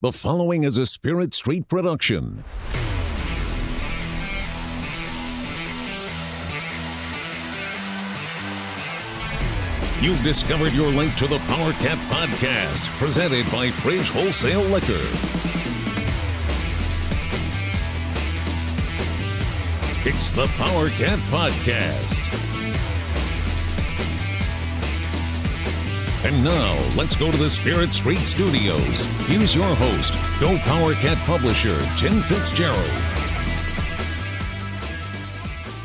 The following is a Spirit Street production. You've discovered your link to the Power Cat Podcast, presented by Fridge Wholesale Liquor. It's the Power Cat Podcast. And now, let's go to the Spirit Street Studios. Here's your host, Go Power Cat publisher, Tim Fitzgerald.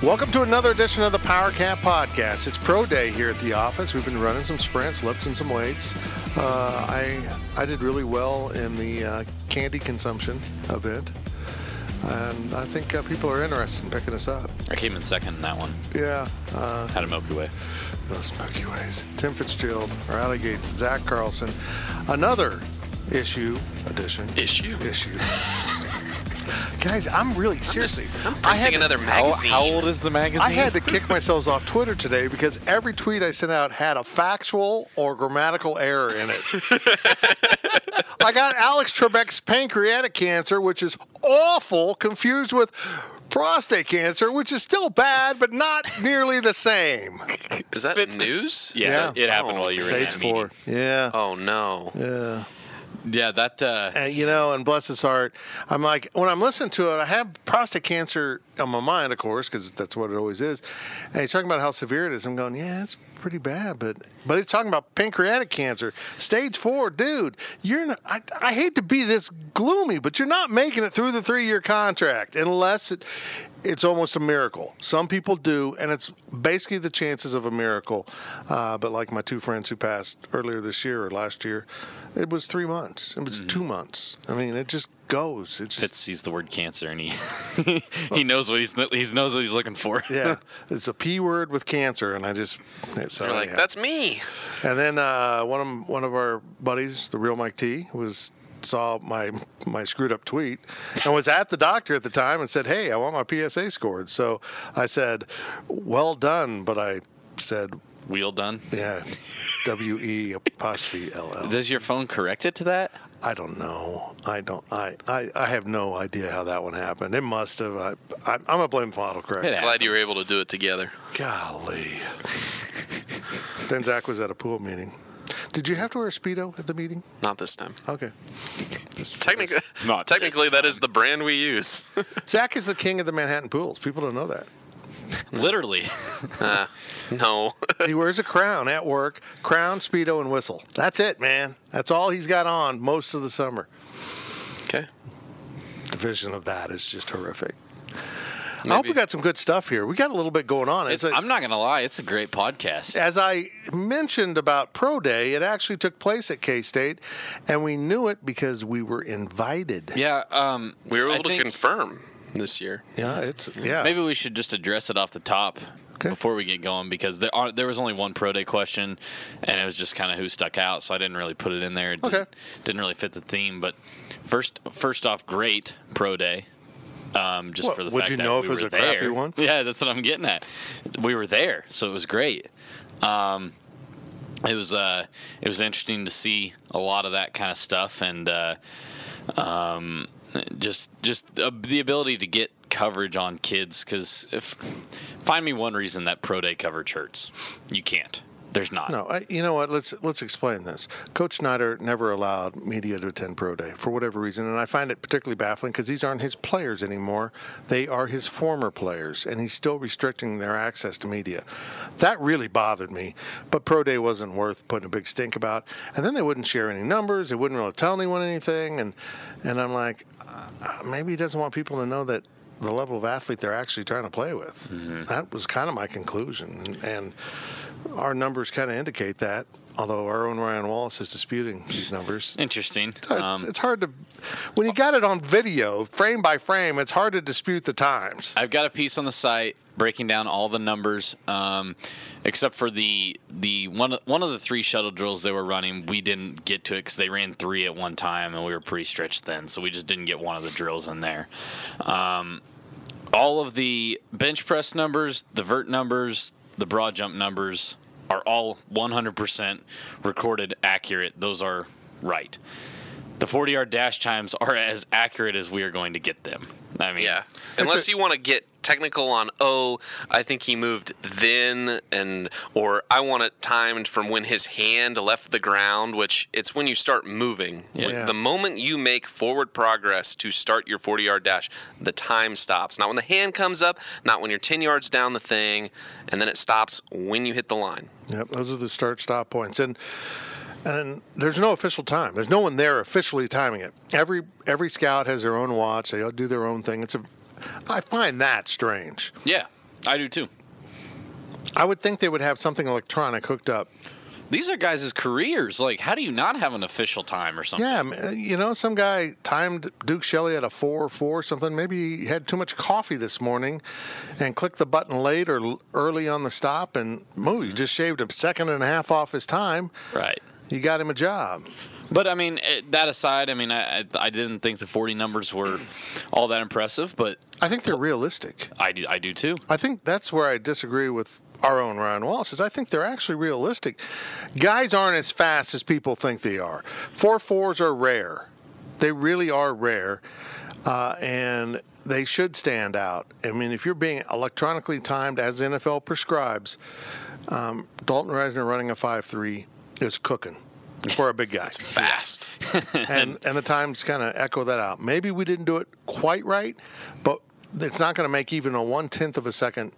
Welcome to another edition of the Power Cat Podcast. It's Pro Day here at the office. We've been running some sprints, lifting some weights. Uh, I I did really well in the uh, candy consumption event, and I think uh, people are interested in picking us up. I came in second in that one. Yeah, uh, Had a Milky Way. Those Milky Ways. Tim Fitzgerald, Riley Gates, Zach Carlson. Another issue edition. Issue? Issue. Guys, I'm really seriously. I'm I had printing another How, magazine. how old is the magazine? I had to kick myself off Twitter today because every tweet I sent out had a factual or grammatical error in it. I got Alex Trebek's pancreatic cancer, which is awful, confused with prostate cancer, which is still bad, but not nearly the same. Is that news? Yeah, Yeah. it happened Oh, while you were in Stage that four. meeting. Yeah. Oh no. Yeah. Yeah, that. Uh, And, you know, and bless his heart, I'm like, when I'm listening to it, I have prostate cancer on my mind, of course, because that's what it always is. And he's talking about how severe it is. I'm going, yeah, it's pretty bad, but but he's talking about pancreatic cancer, stage four, dude. You're not. I, I hate to be this gloomy, but you're not making it through the three year contract unless it. It's almost a miracle. Some people do, and it's basically the chances of a miracle. Uh, but like my two friends who passed earlier this year or last year, it was three months. It was two months. I mean, it just goes. It just Fitz sees the word cancer and he he knows what he's he knows what he's looking for. yeah, it's a p word with cancer, and I just it's You're like, that's me. And then uh, one of one of our buddies, the real Mike T, was saw my my screwed up tweet and was at the doctor at the time and said, "Hey, I want my PSA scored." So I said, "Well done," but I said, Wheel done. "Yeah, W E apostrophe L L." Does your phone correct it to that? I don't know. I don't. I, I, I have no idea how that one happened. It must have. I, I, I'm gonna blame autocorrect. It Glad you were able to do it together. Golly. then Zach was at a pool meeting. Did you have to wear a speedo at the meeting? Not this time. Okay. Technically, Not technically, this that is the brand we use. Zach is the king of the Manhattan pools. People don't know that. Literally. Uh, no. He wears a crown at work, crown, speedo, and whistle. That's it, man. That's all he's got on most of the summer. okay. The vision of that is just horrific. I hope we got some good stuff here. We got a little bit going on. It's, It's a- I'm not gonna lie, it's a great podcast. as I mentioned about Pro Day, it actually took place at K State, and we knew it because we were invited. Yeah. Um, We were I able to confirm this year. Yeah, it's yeah. Maybe we should just address it off the top Okay. before we get going because there are there was only one pro day question and it was just kind of who stuck out, so I didn't really put it in there. It Okay. didn't, didn't really fit the theme, but first first off, great pro day. Um, just Well, for the would you know if we it was a crappy there. one? Yeah, that's what I'm getting at. We were there, so it was great. Um, it was uh, it was interesting to see a lot of that kind of stuff and uh, um, just just uh, the ability to get coverage on kids because if find me one reason that pro day coverage hurts you can't there's not No, I, you know what? Let's let's explain this. Coach Snyder never allowed media to attend pro day for whatever reason, and I find it particularly baffling because these aren't his players anymore. They are his former players, and he's still restricting their access to media. That really bothered me. But pro day wasn't worth putting a big stink about. And then they wouldn't share any numbers. They wouldn't really tell anyone anything, and and I'm like, uh, maybe he doesn't want people to know that. The level of athlete they're actually trying to play with. That was kind of my conclusion. And, and our numbers kind of indicate that, although our own Ryan Wallace is disputing these numbers. interesting It's, um, it's hard to, when you got it on video, frame by frame, it's hard to dispute the times. I've got a piece on the site breaking down all the numbers, um, except for the the one one of the three shuttle drills they were running. We didn't get to it because they ran three at one time, and we were pretty stretched then, so we just didn't get one of the drills in there. Um, all of the bench press numbers, the vert numbers, the broad jump numbers are all 100% recorded accurate. Those are right. the 40 yard dash times are as accurate as we are going to get them. I mean, Yeah. Unless you want to get technical on oh, I think he moved then and or I want it timed from when his hand left the ground, which it's when you start moving. Yeah. When- The moment you make forward progress to start your 40-yard dash, the time stops. Not when the hand comes up, not when you're 10 yards down the thing, and then it stops when you hit the line. Yep, those are the start stop points, and and there's no official time. There's no one there officially timing it. Every every scout has their own watch. They all do their own thing. It's a, I find that strange. yeah, I do too. I would think they would have something electronic hooked up. These are guys' careers. Like, how do you not have an official time or something? Yeah, uh, you know, some guy timed Duke Shelley at a four or four or something. Maybe he had too much coffee this morning, and clicked the button late or early on the stop, and moo, you just shaved a second and a half off his time. Right. You got him a job. But I mean, that aside, I mean, I I, didn't think the 40 numbers were all that impressive, but I think they're realistic. I do I do too. I think that's where I disagree with our own Ryan Wallace. Is I think they're actually realistic. Guys aren't as fast as people think they are. Four fours are rare. They really are rare, uh, and they should stand out. I mean, if you're being electronically timed as the NFL prescribes, um, Dalton Risner running a five three is cooking for a big guy Fast. and and the times kind of echo that out. Maybe we didn't do it quite right, but it's not going to make even a one tenth of a second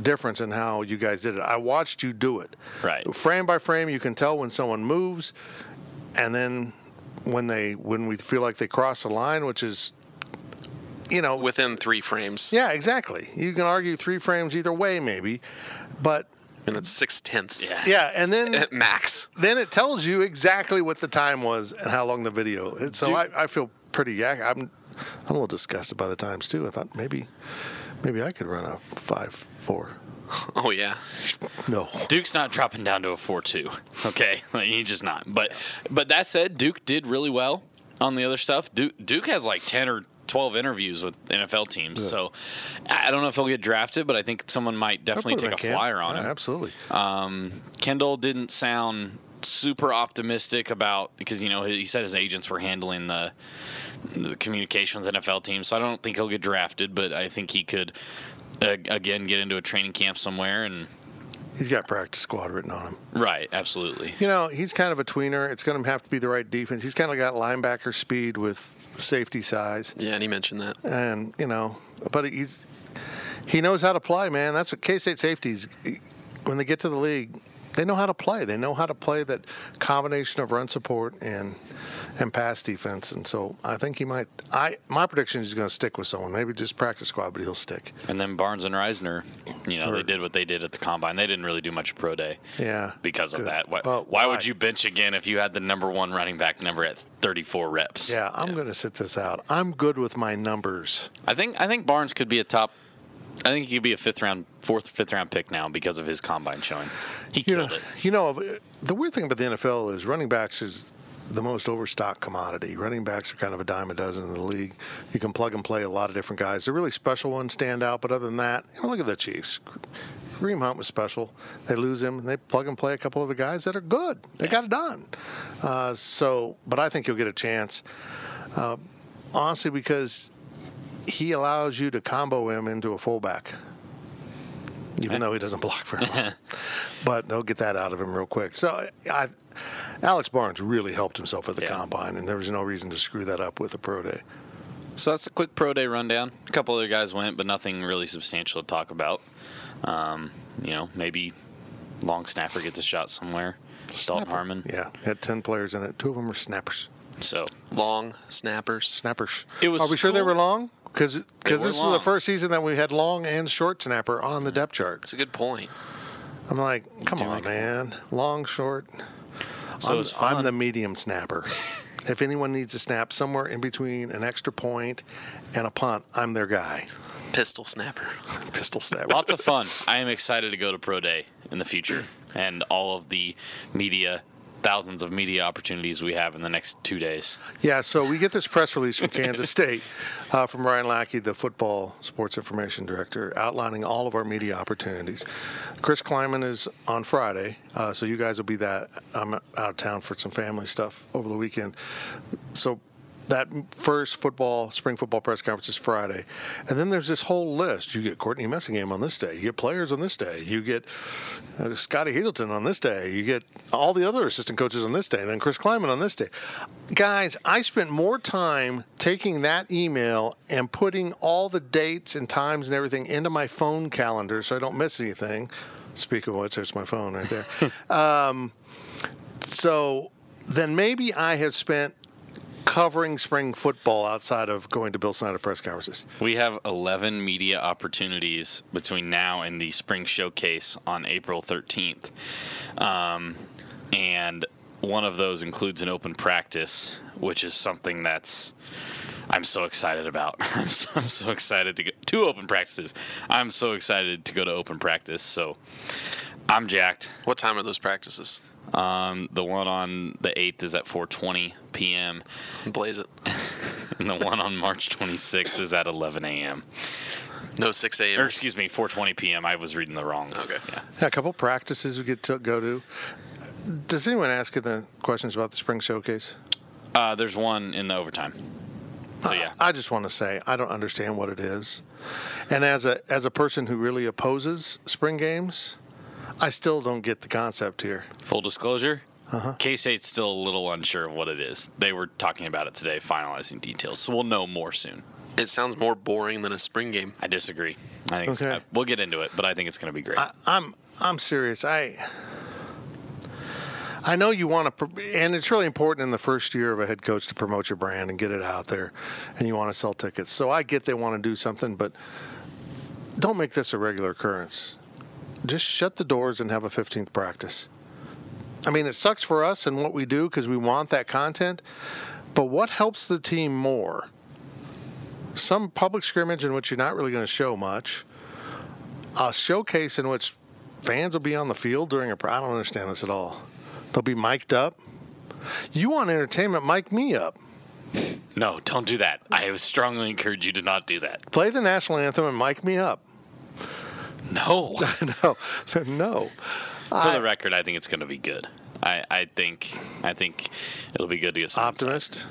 difference in how you guys did it. I watched you do it, Right. Frame by frame, you can tell when someone moves, and then when they when we feel like they cross the line, which is, you know, Within three frames. yeah, exactly. You can argue three frames either way, maybe, but And that's six tenths. Yeah. yeah, and then At max. then it tells you exactly what the time was and how long the video. is. So Dude. I, I feel pretty. Yeah, I'm I'm a little disgusted by the times too. I thought maybe maybe I could run a five four. Oh yeah. No, Duke's not dropping down to a four-two. Okay, like, he's just not. But but that said, Duke did really well on the other stuff. Duke Duke has like ten or twelve interviews with NFL teams. So I don't know if he'll get drafted, but I think someone might definitely I'll put him take a camp. flyer on Yeah, him. Absolutely. Um, Kendall didn't sound super optimistic about because you know he said his agents were handling the the communications NFL team, so I don't think he'll get drafted, but I think he could uh, again get into a training camp somewhere and He's got practice squad written on him. right, absolutely. You know, he's kind of a tweener. It's going to have to be the right defense. He's kind of got linebacker speed with safety size, Yeah, and he mentioned that. and you know, but he's he knows how to play, man. That's what K State safeties when they get to the league, they know how to play. They know how to play that combination of run support and and pass defense. And so I think he might. I my prediction is he's going to stick with someone. Maybe just practice squad, but he'll stick. And then Barnes and Risner, you know, Or- they did what they did at the combine. They didn't really do much pro day Yeah, because of that. Why, Well, why why? would you bench again if you had the number one running back number at 34 reps? Yeah, I'm going to sit this out. I'm good with my numbers. I think I think Barnes could be a top. I think he could be a fifth round, fourth, fifth round pick now because of his combine showing. He You killed know, it. you know, the weird thing about the NFL is running backs is the most overstocked commodity. Running backs are kind of a dime a dozen in the league. You can plug and play a lot of different guys. The really special ones stand out, but other than that, you know, look at the Chiefs. Kareem Hunt was special. They lose him, and they plug and play a couple of the guys that are good. They got it done. Uh, so, but I think he'll get a chance, uh, honestly, because he allows you to combo him into a fullback, even though he doesn't block very well. but they'll get that out of him real quick. So, I, Alex Barnes really helped himself at the Yeah. combine, and there was no reason to screw that up with a pro day. So that's a quick pro day rundown. A couple other guys went, but nothing really substantial to talk about. Um, you know, maybe long snapper gets a shot somewhere. Dalton Harmon. Yeah, had ten players in it. Two of them were snappers. So Long snappers. Snappers. It was Are we sure they were long? Because were this was the first season that we had long and short snapper on the depth chart. It's a good point. I'm like, come on, make a man. Long, short. So I'm, it's I'm the medium snapper. if anyone needs a snap somewhere in between an extra point and a punt, I'm their guy. Pistol snapper. Pistol snapper. lots of fun. I am excited to go to pro day in the future and all of the media thousands of media opportunities we have in the next two days. Yeah, so we get this press release from Kansas State uh, from Ryan Lackey, the football sports information director, outlining all of our media opportunities. Chris Klieman is on Friday, uh, so you guys will be that. I'm out of town for some family stuff over the weekend. So that first football spring football press conference is Friday, and then there's this whole list. You get Courtney Messingham on this day. You get players on this day. You get uh, Scotty Hazelton on this day. You get all the other assistant coaches on this day, and then Chris Klieman on this day. Guys, I spent more time taking that email and putting all the dates and times and everything into my phone calendar so I don't miss anything. Speak of which, there's my phone right there. um, so then maybe I have spent covering spring football outside of going to Bill Snyder press conferences? We have 11 media opportunities between now and the spring showcase on April 13th. Um, and one of those includes an open practice, which is something that's I'm so excited about. I'm so, I'm so excited to get two open practices. I'm so excited to go to open practice. So I'm jacked. What time are those practices? Um, the one on the 8th is at 4:20 p.m. Blaze it. and the one on March 26th is at 11 a.m. No 6 a.m. Or excuse me, 4:20 p.m. I was reading the wrong. Okay. Yeah. Yeah, a couple practices we get to go to. Does anyone ask you the questions about the spring showcase? Uh, there's one in the overtime. So yeah. I just want to say I don't understand what it is, and as a as a person who really opposes spring games, I still don't get the concept here. Full disclosure. Uh-huh. K State's still a little unsure of what it is. They were talking about it today, finalizing details. So we'll know more soon. It sounds more boring than a spring game. I disagree. I think it's, Okay. we'll get into it, but I think it's going to be great. I, I'm I'm serious. I I know you want to, and it's really important in the first year of a head coach to promote your brand and get it out there, and you want to sell tickets. So I get they want to do something, but don't make this a regular occurrence. Just shut the doors and have a 15th practice. I mean, it sucks for us and what we do because we want that content, but what helps the team more? Some public scrimmage in which you're not really going to show much a showcase in which fans will be on the field during a. I don't understand this at all. They'll be mic'd up. You want entertainment? Mic me up. no, don't do that. I strongly encourage you to not do that. Play the national anthem and mic me up. No. no, no. For the record, I think it's going to be good. I, I think I think it'll be good to get some insight. Optimist.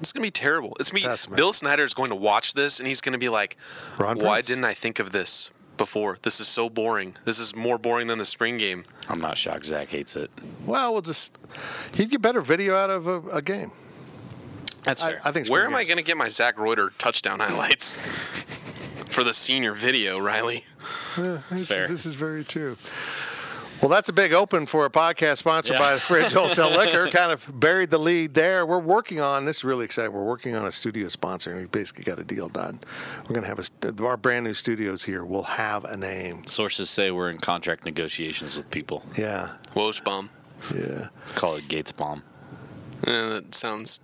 It's gonna be terrible. It's gonna Pessimist. Bill Snyder is going to watch this and he's gonna be like, Ron "Why Prince? didn't I think of this before? This is so boring. This is more boring than the spring game." I'm not shocked Zach hates it. Well, we'll just. He'd get better video out of a, a game. That's I, fair. I think. Where spring am I gonna get my Zach Reuter touchdown highlights for the senior video, Riley? This is- fair. This is very true. Well, that's a big open for a podcast sponsored Yeah. by the Fridge Wholesale Liquor. Kind of buried the lead there. We're working on this. Is really exciting. We're working on a studio sponsor, and we basically got a deal done. We're going to have a our brand new studios here. will have a name. Sources say we're in contract negotiations with people. Yeah, Wojbomb. yeah. Call it Gates bomb. Eh, that sounds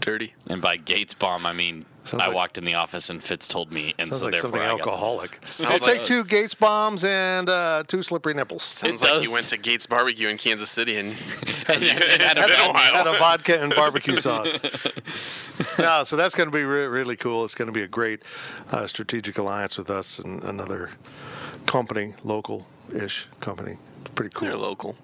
dirty. And by Gates bomb, I mean Sounds I like- walked in the office and Fitz told me, and Sounds so like therefore something I alcoholic. Sounds I'll like- take two Gates bombs and uh, two slippery nipples. Sounds It like you went to Gates Barbecue in Kansas City and And it's had a been a bad while. Had a vodka and barbecue sauce. no, so that's going to be re- really cool. It's going to be a great uh, strategic alliance with us and another company, local-ish company. It's pretty cool. They're local.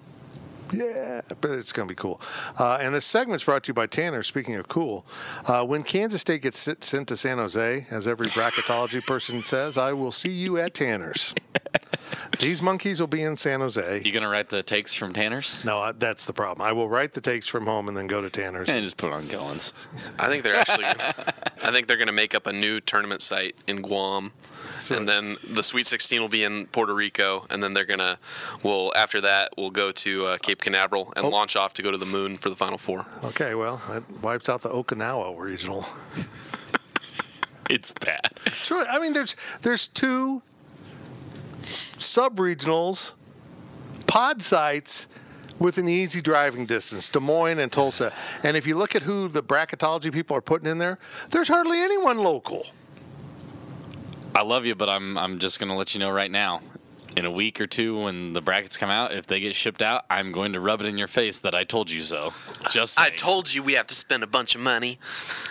Yeah, but it's going to be cool. Uh, and this segment's brought to you by Tanner. Speaking of cool, uh, when Kansas State gets sent to San Jose, as every bracketology person says, I will see you at Tanner's. These monkeys will be in San Jose. You gonna write the takes from Tanner's? No, uh, that's the problem. I will write the takes from home and then go to Tanner's. And just put on Goins. I think they're actually. I think they're going to make up a new tournament site in Guam, and then the Sweet 16 will be in Puerto Rico, and then they're gonna. Well, after that, we'll go to uh, Cape Canaveral and launch off to go to the moon for the Final Four. Okay, well, that wipes out the Okinawa regional. It's bad. Sure. I mean, there's there's two sub-regionals, pod sites within easy driving distance, Des Moines and Tulsa. And if you look at who the bracketology people are putting in there, there's hardly anyone local. I love you, but I'm I'm just gonna let you know right now. in a week or two when the brackets come out, if they get shipped out, I'm going to rub it in your face that I told you so. Just I saying. told you we have to spend a bunch of money.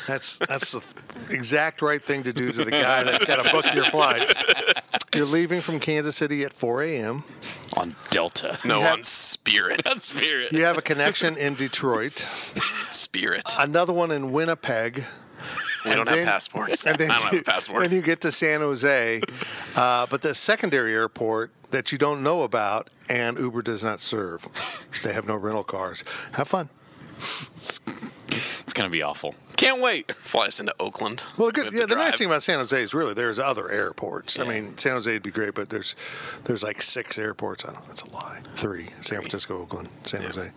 That's that's the exact right thing to do to the guy that's got to book your flights. You're leaving from Kansas City at 4 a.m. on Delta. No, have- on Spirit. on Spirit. You have a connection in Detroit, Spirit. another one in Winnipeg. We and don't then- have passports. And then I don't have you, a passport. Then you get to San Jose, uh, but the secondary airport that you don't know about, and Uber does not serve. They have no rental cars. Have fun. It's going to be awful. Can't wait. Fly us into Oakland. Well, good. have Yeah, to the nice thing about San Jose is really there's other airports. I mean, San Jose would be great, but there's there's like six airports. I don't. know. That's a lie. Three: San Francisco, Oakland, San Jose.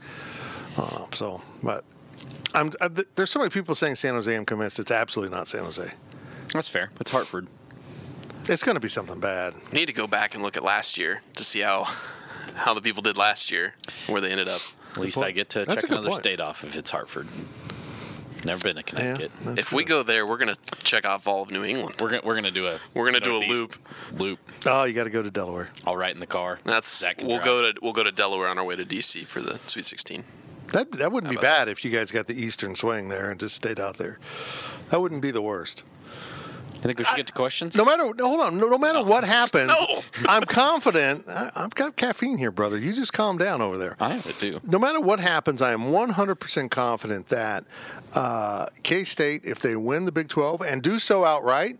Uh, so, but I'm. I, th- there's so many people saying San Jose. I'm convinced it's absolutely not San Jose. That's fair. It's Hartford. It's going to be something bad. We need to go back and look at last year to see how how the people did last year, where they ended up. At least point. I get to That's check another point. state off if it's Hartford. Never been to Connecticut. that's If we go there, we're gonna check off all of New England. We're gonna we're gonna do a We're gonna do a loop. Loop. Oh, you got to go to Delaware. I'll ride in the car. That's Zach can we'll drive. go to we'll go to Delaware on our way to DC for the Sweet 16. That that wouldn't be How about bad if you guys got the Eastern swing there and just stayed out there. That wouldn't be the worst. I think we should get to questions. No matter, no, hold on. No, no matter what happens, No. I'm confident. I, I've got caffeine here, brother. You just calm down over there. I have it too. No matter what happens, I am 100% confident that uh, K State, if they win the Big 12 and do so outright,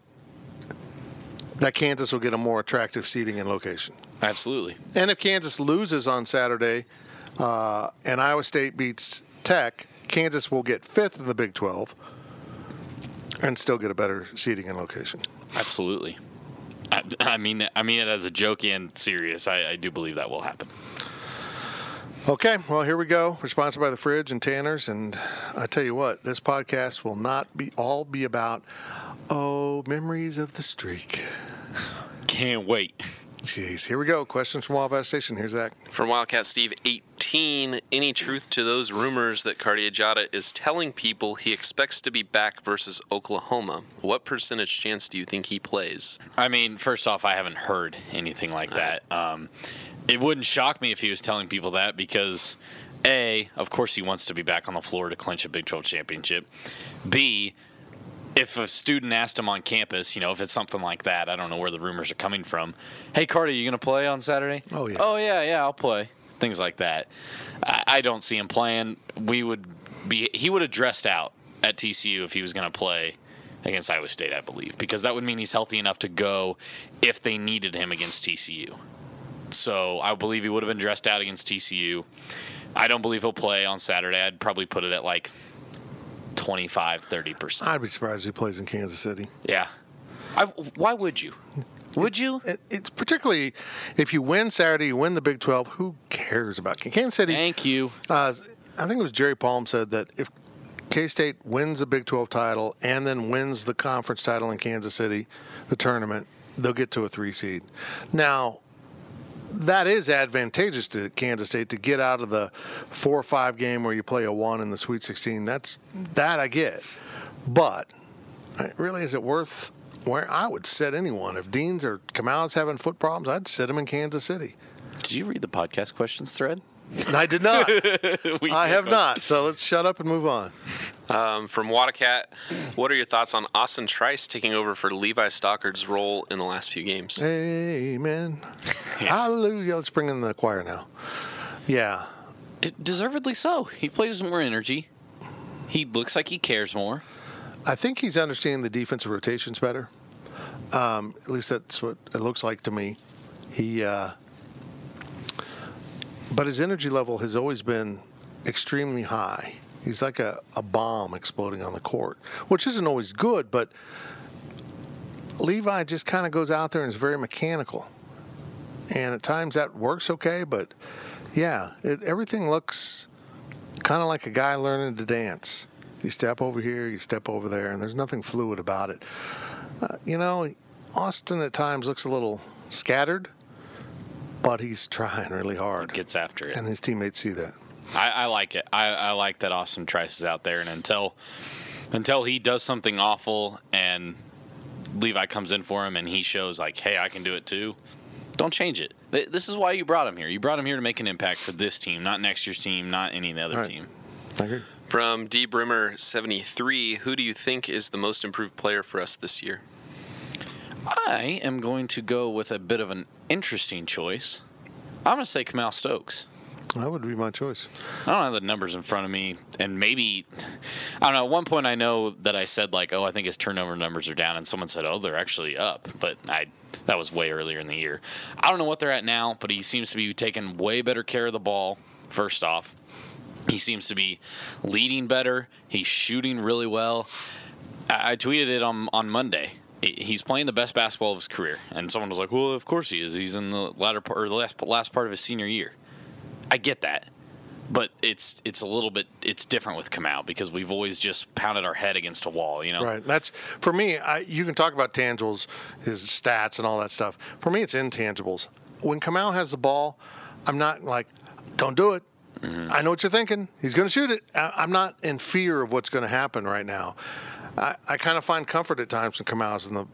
that Kansas will get a more attractive seating and location. Absolutely. And if Kansas loses on Saturday uh, and Iowa State beats Tech, Kansas will get fifth in the Big 12 and still get a better seating and location. Absolutely. I, I mean, I mean it as a joke and serious. I, I do believe that will happen. Okay, well, here we go. We're sponsored by the Fridge and Tanners, and I tell you what, this podcast will not be all be about oh memories of the streak. Can't wait. Jeez, here we go. Questions from Wabash Station. Here's Zach. From Wildcat Steve 18, any truth to those rumors that Cartier Diarra is telling people he expects to be back versus Oklahoma? What percentage chance do you think he plays? I mean, first off, I haven't heard anything like that. Um, it wouldn't shock me if he was telling people that because, A, of course he wants to be back on the floor to clinch a Big 12 championship. B, if a student asked him on campus, you know, if it's something like that, I don't know where the rumors are coming from. Hey, Carter, you going to play on Saturday? Oh, yeah. Oh, yeah, yeah, I'll play. Things like that. I, I don't see him playing. We would be, he would have dressed out at TCU if he was going to play against Iowa State, I believe, because that would mean he's healthy enough to go if they needed him against TCU. So I believe he would have been dressed out against TCU. I don't believe he'll play on Saturday. I'd probably put it at like 25, 30%. I'd be surprised if he plays in Kansas City. Yeah. I, why would you? Would you? It, it's particularly if you win Saturday, you win the Big 12. Who cares about Kansas City? Thank you. Uh, I think it was Jerry Palm said that if K State wins the Big 12 title and then wins the conference title in Kansas City, the tournament, they'll get to a three seed. Now, that is advantageous to Kansas State to get out of the four or five game where you play a one in the Sweet 16. That's that I get, but really, is it worth? Where I would set anyone if Dean's or Kamau's having foot problems, I'd sit him in Kansas City. Did you read the podcast questions thread? I did not. We I have not. So let's shut up and move on. Um, from Wadacat, what are your thoughts on Austin Trice taking over for Levi Stockard's role in the last few games? Amen. Hallelujah. Let's bring in the choir now. Yeah. It- deservedly so. He plays with more energy. He looks like he cares more. I think he's understanding the defensive rotations better. Um, at least that's what it looks like to me. He, uh, but his energy level has always been extremely high. He's like a, a bomb exploding on the court, which isn't always good, but Levi just kind of goes out there and is very mechanical. And at times that works okay, but yeah, it, everything looks kind of like a guy learning to dance. You step over here, you step over there, and there's nothing fluid about it. Uh, you know, Austin at times looks a little scattered, but he's trying really hard. Gets after it. And his teammates see that. I, I like it. I, I like that Austin Trice is out there, and until until he does something awful and Levi comes in for him and he shows like, hey, I can do it too. Don't change it. This is why you brought him here. You brought him here to make an impact for this team, not next year's team, not any other Right. team. I agree. From D Brimmer 73, who do you think is the most improved player for us this year? I am going to go with a bit of an interesting choice. I'm going to say Kamau Stokes. That would be my choice. I don't have the numbers in front of me, and maybe I don't know. At one point, I know that I said like, "Oh, I think his turnover numbers are down," and someone said, "Oh, they're actually up," but I that was way earlier in the year. I don't know what they're at now, but he seems to be taking way better care of the ball. First off, he seems to be leading better. He's shooting really well. I, I tweeted it on on Monday. He- He's playing the best basketball of his career, and someone was like, "Well, of course he is. He's in the latter part or the last last part of his senior year." I get that, but it's it's a little bit it's different with Kamau because we've always just pounded our head against a wall, you know. Right. That's for me. I, you can talk about tangibles, his stats, and all that stuff. For me, it's intangibles. When Kamau has the ball, I'm not like, don't do it. Mm-hmm. I know what you're thinking. He's going to shoot it. I, I'm not in fear of what's going to happen right now. I, I kind of find comfort at times when Kamau's in the,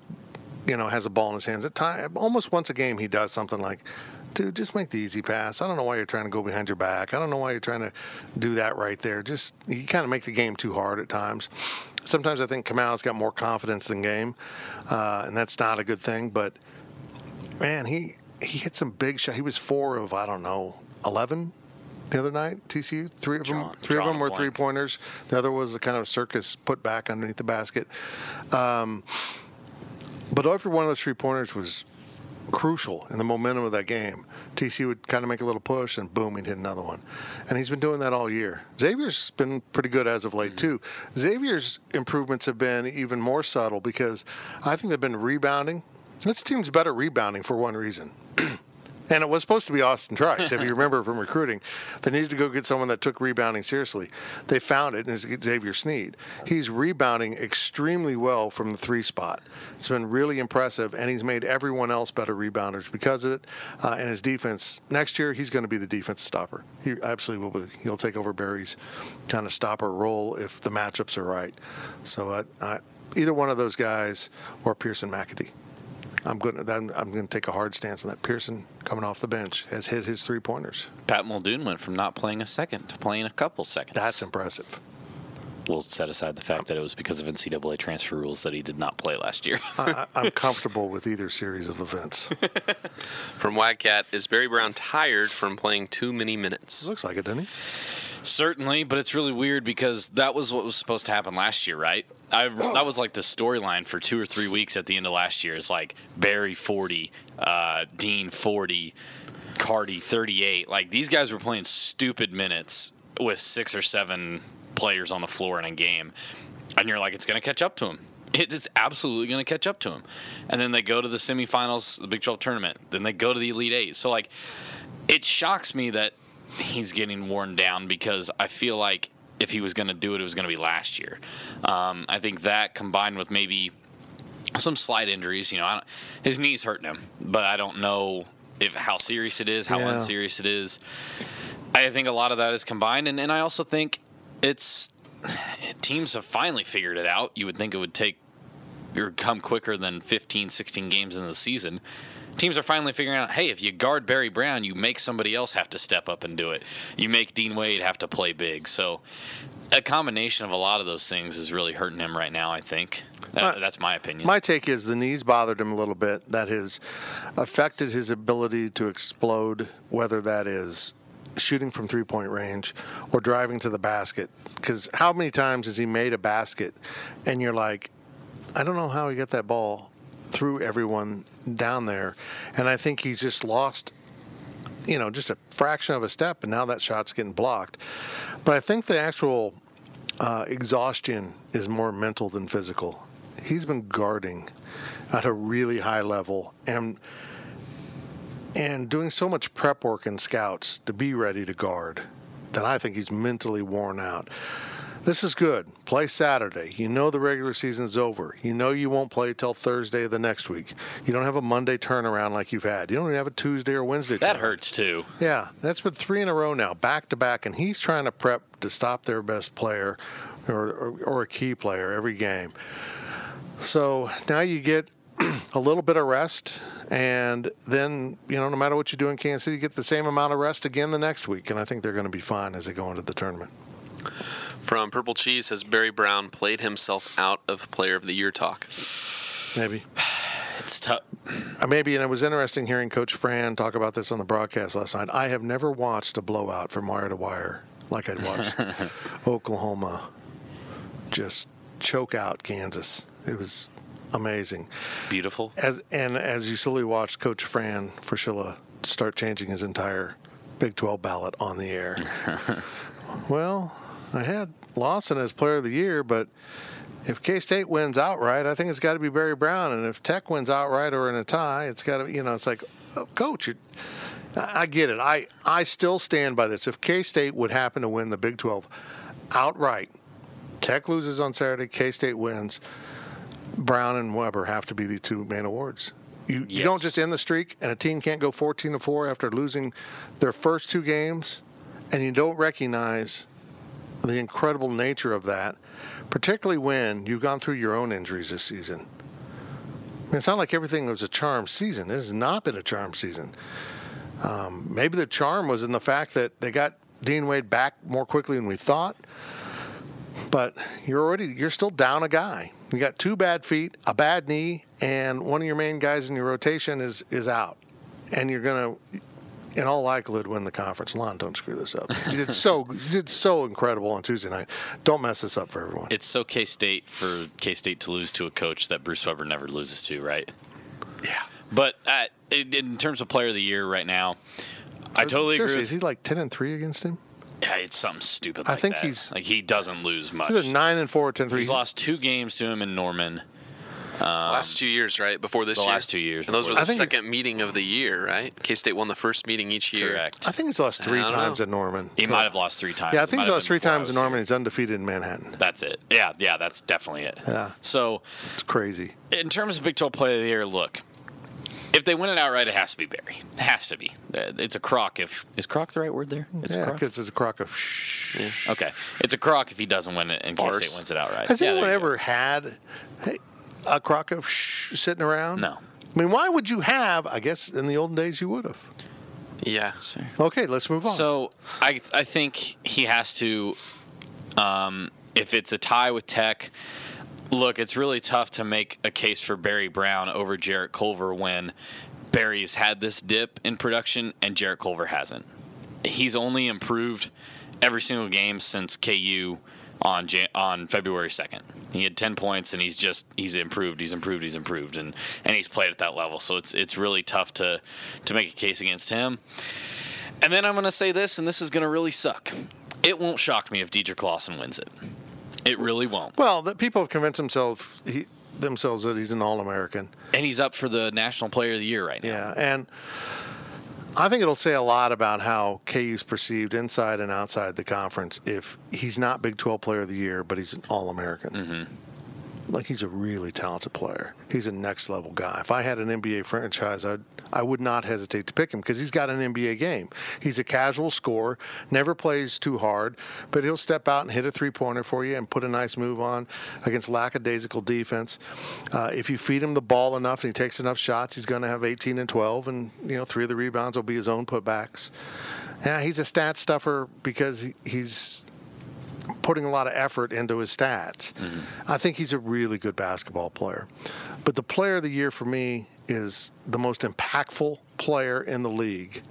you know, has a ball in his hands. At time, almost once a game, he does something like. Dude, just make the easy pass. I don't know why you're trying to go behind your back. I don't know why you're trying to do that right there. Just you kind of make the game too hard at times. Sometimes I think Kamau's got more confidence than game, uh, and that's not a good thing. But man, he he hit some big shot. He was four of I don't know eleven the other night. TCU three of them Drawing- three of them were three pointers. The other was a kind of circus put back underneath the basket. Um, but every one of those three pointers was crucial in the momentum of that game. TC would kind of make a little push and boom, he'd hit another one. And he's been doing that all year. Xavier's been pretty good as of late, too. Xavier's improvements have been even more subtle because I think they've been rebounding. This team's better rebounding for one reason. And it was supposed to be Austin Trice, if you remember from recruiting. They needed to go get someone that took rebounding seriously. They found it, and it's Xavier Sneed. He's rebounding extremely well from the three spot. It's been really impressive, and he's made everyone else better rebounders because of it. Uh, and his defense, next year, he's going to be the defense stopper. He absolutely will be. He'll take over Barry's kind of stopper role if the matchups are right. So I, I, either one of those guys or Pierson McAtee. I'm going to I'm, I'm going to take a hard stance on that. Pierson coming off the bench has hit his three pointers. Pat Muldoon went from not playing a second to playing a couple seconds. That's impressive. we'll set aside the fact that it was because of NCAA transfer rules that he did not play last year. I, I- I'm comfortable with either series of events. From Wagcat, is Barry Brown tired from playing too many minutes? Looks like it, doesn't he? Certainly, but it's really weird because that was what was supposed to happen last year, right? I that was like the storyline for two or three weeks at the end of last year. It's like Barry forty, uh, Dean forty, Cardi thirty eight. Like these guys were playing stupid minutes with six or seven players on the floor in a game, and you're like, it's going to catch up to him. It's absolutely going to catch up to him. And then they go to the semifinals, the Big 12 tournament. Then they go to the Elite Eight. So like, it shocks me that he's getting worn down because I feel like if he was going to do it, it was going to be last year. Um, I think that combined with maybe some slight injuries, you know, I don't, his knees hurting him, but I don't know if how serious it is, how Yeah. unserious it is. I think a lot of that is combined, and, and I also think it's teams have finally figured it out. You would think it would take or come quicker than 15, 16 games in the season. Teams are finally figuring out, hey, if you guard Barry Brown, you make somebody else have to step up and do it. You make Dean Wade have to play big. So a combination of a lot of those things is really hurting him right now, I think. That, My- that's my opinion. My take is the knees bothered him a little bit. That has affected his ability to explode, whether that is shooting from three point range or driving to the basket. Because how many times has he made a basket and you're like, I don't know how he got that ball through everyone down there. And I think he's just lost you know, just a fraction of a step, and now that shot's getting blocked. But I think the actual uh, exhaustion is more mental than physical. He's been guarding at a really high level and and doing so much prep work in scouts to be ready to guard that I think he's mentally worn out. This is good. Play Saturday. You know the regular season's over. You know you won't play till Thursday of the next week. You don't have a Monday turnaround like you've had. You don't even have a Tuesday or Wednesday. that turnaround. hurts too. Yeah, that's been three in a row now, back to back, and he's trying to prep to stop their best player or, or, or a key player every game. So now you get a little bit of rest, and then you know, no matter what you do in Kansas City, you get the same amount of rest again the next week, and I think they're going to be fine as they go into the tournament. From Purple Cheese, has Barry Brown played himself out of Player of the Year talk? Maybe. It's tough. Uh, Maybe, and it was interesting hearing Coach Fran talk about this on the broadcast last night. I have never watched a blowout from wire to wire like I'd watched Oklahoma just choke out Kansas. It was amazing. Beautiful. As and as you slowly watched Coach Fran Fraschilla start changing his entire Big 12 ballot on the air. well, I had Lawson as Player of the Year, but if K State wins outright, I think it's got to be Barry Brown, and if Tech wins outright or in a tie, it's got to you know it's like, oh, Coach, I get it. I I still stand by this. If K State would happen to win the Big 12 outright, Tech loses on Saturday, K State wins. Brown and Weber have to be the two main awards. You, you don't just end the streak, and a team can't go 14 to 4 after losing their first two games, and you don't recognize the incredible nature of that, particularly when you've gone through your own injuries this season. I mean, it's not like everything was a charm season. It has not been a charm season. Um, maybe the charm was in the fact that they got Dean Wade back more quickly than we thought but you're already you're still down a guy. You got two bad feet, a bad knee, and one of your main guys in your rotation is is out, and you're gonna, in all likelihood, win the conference. Lon, don't screw this up. You did so you did so incredible on Tuesday night. Don't mess this up for everyone. It's so K State for K State to lose to a coach that Bruce Weber never loses to, right? yeah, But uh, in terms of player of the year right now, I totally Seriously, agree. is he like ten and three against him? yeah, it's something stupid. I Like think that. he's- like he doesn't lose much. Either nine and four ten three. He's lost two games to him in Norman. Last two years, right? Before this the year? last two years And those were the think- second meeting of the year, right? K State won the first meeting each year. Correct. I think he's lost three times know. at Norman. He might have lost three times. Yeah, I think he's lost three times in Norman. here. He's undefeated in Manhattan. That's it. Yeah, yeah, that's definitely it. Yeah. So, It's crazy. in terms of Big 12 Player of the Year, look, if they win it outright, it has to be Barry. It has to be. Uh, It's a crock. If is crock the right word there? It's yeah, because it's a crock of shh. Okay, it's a crock if he doesn't win it and K State wins it outright. Has Yeah, anyone there go. ever had hey, a crock of shh sitting around? No. I mean, why would you have? I guess in the olden days you would have. Yeah. Okay, let's move on. So I I think he has to. Um, if it's a tie with Tech, look, it's really tough to make a case for Barry Brown over Jarrett Culver when Barry's had this dip in production and Jarrett Culver hasn't. He's only improved every single game since KU on Jan- on February second. He had ten points and he's just he's improved, he's improved, he's improved, and and he's played at that level. So it's it's really tough to to make a case against him. And then I'm going to say this, and this is going to really suck. It won't shock me if Dedric Lawson wins it. It really won't. well, the people have convinced themselves he, themselves that he's an All-American. And he's up for the National Player of the Year right now. Yeah, and I think it'll say a lot about how KU's perceived inside and outside the conference if he's not Big 12 Player of the Year, but he's an All American. Mm-hmm. Like he's a really talented player. He's a next level guy. If I had an NBA franchise, I'd, I would not hesitate to pick him because he's got an NBA game. He's a casual scorer, never plays too hard, but he'll step out and hit a three pointer for you and put a nice move on against lackadaisical defense. Uh, if you feed him the ball enough and he takes enough shots, he's going to have 18 and 12, and you know three of the rebounds will be his own putbacks. Yeah, he's a stat stuffer because he, he's putting a lot of effort into his stats. Mm-hmm. I think he's a really good basketball player. But the player of the year for me is the most impactful player in the league.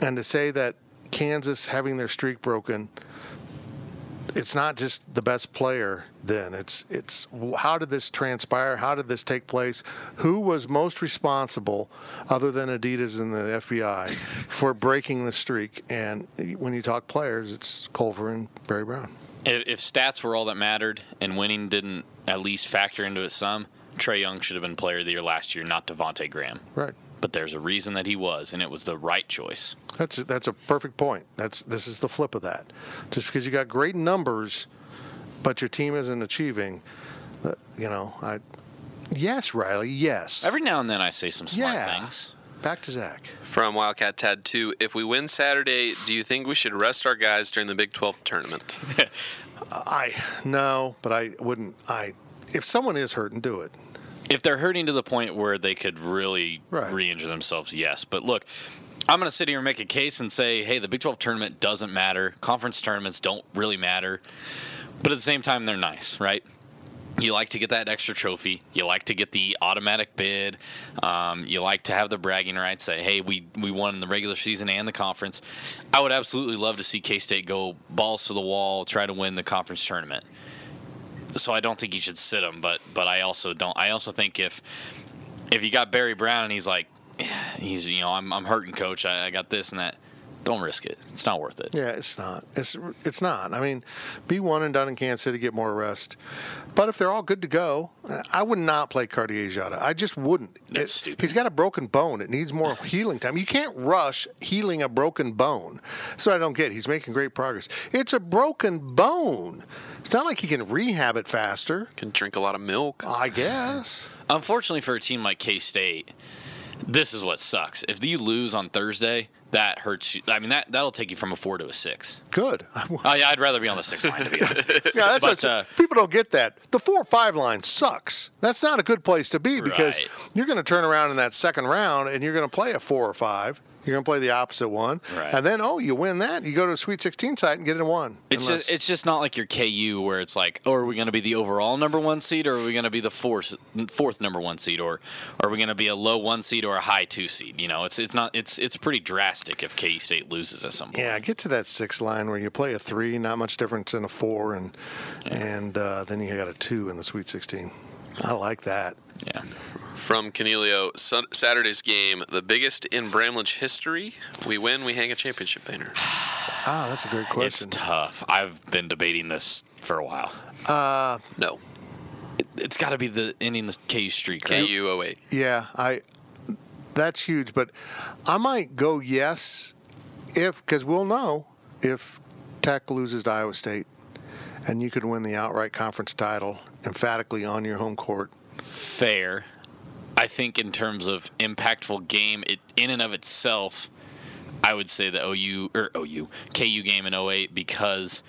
And to say that Kansas having their streak broken, it's not just the best player then. It's it's how did this transpire? How did this take place? Who was most responsible other than Adidas and the FBI for breaking the streak? And when you talk players, it's Culver and Barry Brown. If, if stats were all that mattered and winning didn't at least factor into it some, Trae Young should have been Player of the Year last year, not Devonte Graham. Right. But there's a reason that he was, and it was the right choice. That's a, that's a perfect point. That's this is the flip of that. Just because you got great numbers, but your team isn't achieving, uh, you know, I yes, Riley, yes. Every now and then I say some smart yeah. things. Back to Zach. From Wildcat Tad 2, if we win Saturday, do you think we should rest our guys during the Big 12 tournament? I no, but I wouldn't. I if someone is hurting, do it. If they're hurting to the point where they could really Right. re-injure themselves, yes. But look, I'm going to sit here and make a case and say, hey, the Big 12 tournament doesn't matter. Conference tournaments don't really matter. But at the same time, they're nice, right? You like to get that extra trophy. You like to get the automatic bid. Um, you like to have the bragging rights. Say, hey, we we won in the regular season and the conference. I would absolutely love to see K State go balls to the wall, try to win the conference tournament. So I don't think you should sit him, but but I also don't. I also think if if you got Barry Brown and he's like, he's you know I'm I'm hurting, coach. I, I got this and that. Don't risk it. It's not worth it. Yeah, it's not. It's it's not. I mean, be one and done in Kansas City, get more rest. But if they're all good to go, I would not play Cartier Diarra. I just wouldn't. That's It- stupid. He's got a broken bone. It needs more healing time. You can't rush healing a broken bone. So I don't get. He's making great progress. It's a broken bone. It's not like he can rehab it faster. Can drink a lot of milk. I guess. Unfortunately for a team like K State, this is what sucks. If you lose on Thursday, that hurts you. I mean, that that'll take you from a four to a six. Good. Oh, yeah, I'd rather be on the sixth line to be honest. Yeah, that's But, what uh, people don't get that. The four or five line sucks. That's not a good place to be because Right. you're going to turn around in that second round and you're going to play a four or five. You're going to play the opposite one, Right. and then oh, you win that. You go to a Sweet 16 site and get in one. It's Unless- just it's just not like your KU where it's like, oh, are we going to be the overall number one seed, or are we going to be the fourth fourth number one seed, or are we going to be a low one seed or a high two seed? You know, it's it's not it's it's pretty drastic if KU State loses at some point. yeah. Get to that six line where you play a three, not much difference in a four, and and uh, then you got a two in the Sweet 16. I like that. Yeah. From Canelio, Saturday's game, the biggest in Bramlage history. We win, we hang a championship banner. Ah, that's a great question. It's tough. I've been debating this for a while. No. It's got to be the ending the KU streak, right? KU 08. Yeah, I. That's huge, but I might go yes, if because we'll know if Tech loses to Iowa State, and you could win the outright conference title emphatically on your home court. Fair. I think in terms of impactful game, it in and of itself, I would say the OU or OU KU game in 08 because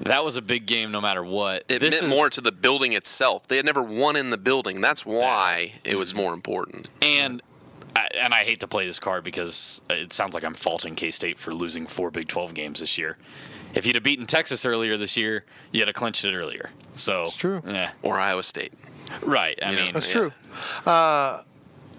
that was a big game no matter what. It This meant is- more to the building itself. They had never won in the building. That's why it was mm-hmm. more important. and I- and I hate to play this card because it sounds like I'm faulting K State for losing four Big 12 games this year. If you'd have beaten Texas earlier this year, you'd have clinched it earlier. So It's true. Yeah, Or Iowa State. Right. I Yeah. mean, That's Yeah. true. Uh,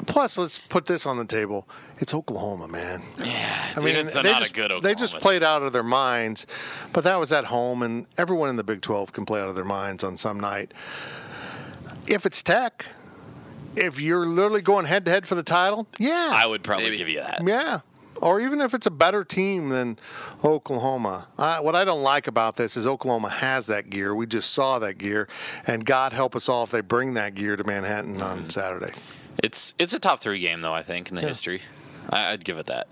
plus, let's put this on the table. It's Oklahoma, man. yeah. I mean, it's they not just, a good. Oklahoma they just played out of their minds, but that was at home, and everyone in the Big 12 can play out of their minds on some night. If it's Tech, if you're literally going head to head for the title, yeah, I would probably Maybe. give you that. yeah. Or even if it's a better team than Oklahoma. I, what I don't like about this is Oklahoma has that gear. We just saw that gear, and God help us all if they bring that gear to Manhattan Mm-hmm. on Saturday. It's it's a top three game though. I think in the history, I, I'd give it that.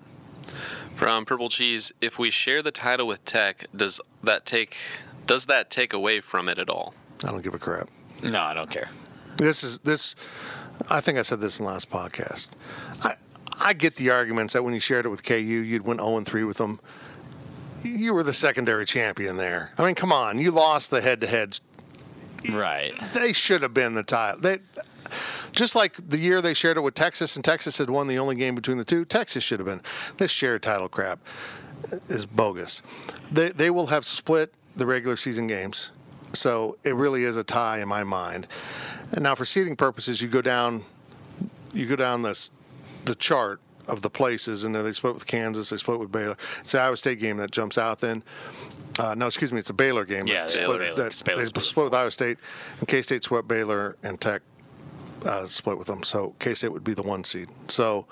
From Purple Cheese, if we share the title with Tech, does that take does that take away from it at all? I don't give a crap. No, I don't care. This is this. I think I said this in the last podcast. I I get the arguments that when you shared it with KU, you'd win 0 3 with them. You were the secondary champion there. I mean, come on, you lost the head to head. Right. They should have been the title. They just like the year they shared it with Texas, and Texas had won the only game between the two. Texas should have been. This shared title crap is bogus. They they will have split the regular season games, so it really is a tie in my mind. And now for seeding purposes, you go down, you go down this the chart of the places, and then they split with Kansas, they split with Baylor. It's the Iowa State game that jumps out. Then, uh, no, excuse me, it's a Baylor game. Yeah, that Baylor, split, Baylor, that- Baylor they split split with Iowa State, and K State swept Baylor, and Tech uh, split with them. So K State would be the one seed. So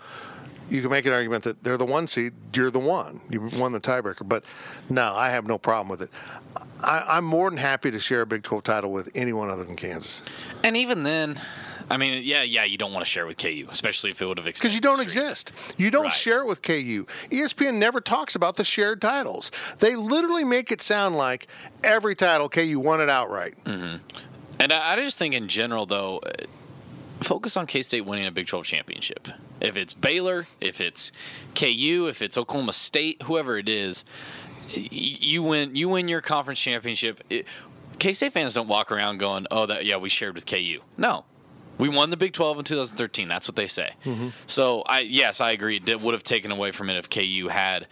you can make an argument that they're the one seed, you're the one. You won the tiebreaker. But no, I have no problem with it. I, I'm more than happy to share a Big 12 title with anyone other than Kansas And even then, I mean, yeah, yeah, you don't want to share with KU, especially if it would have because you don't exist. You don't Right. share it with KU. ESPN never talks about the shared titles. They literally make it sound like every title KU won it outright. And I, I just think in general, though, uh, focus on K State winning a Big 12 championship. If it's Baylor, if it's KU, if it's Oklahoma State, whoever it is, you win. You win your conference championship. K State fans don't walk around going, "Oh, that yeah, we shared with KU." No, We won the Big 12 in 2013. That's what they say. Mm-hmm. So I yes, I agree. It would have taken away from it if KU had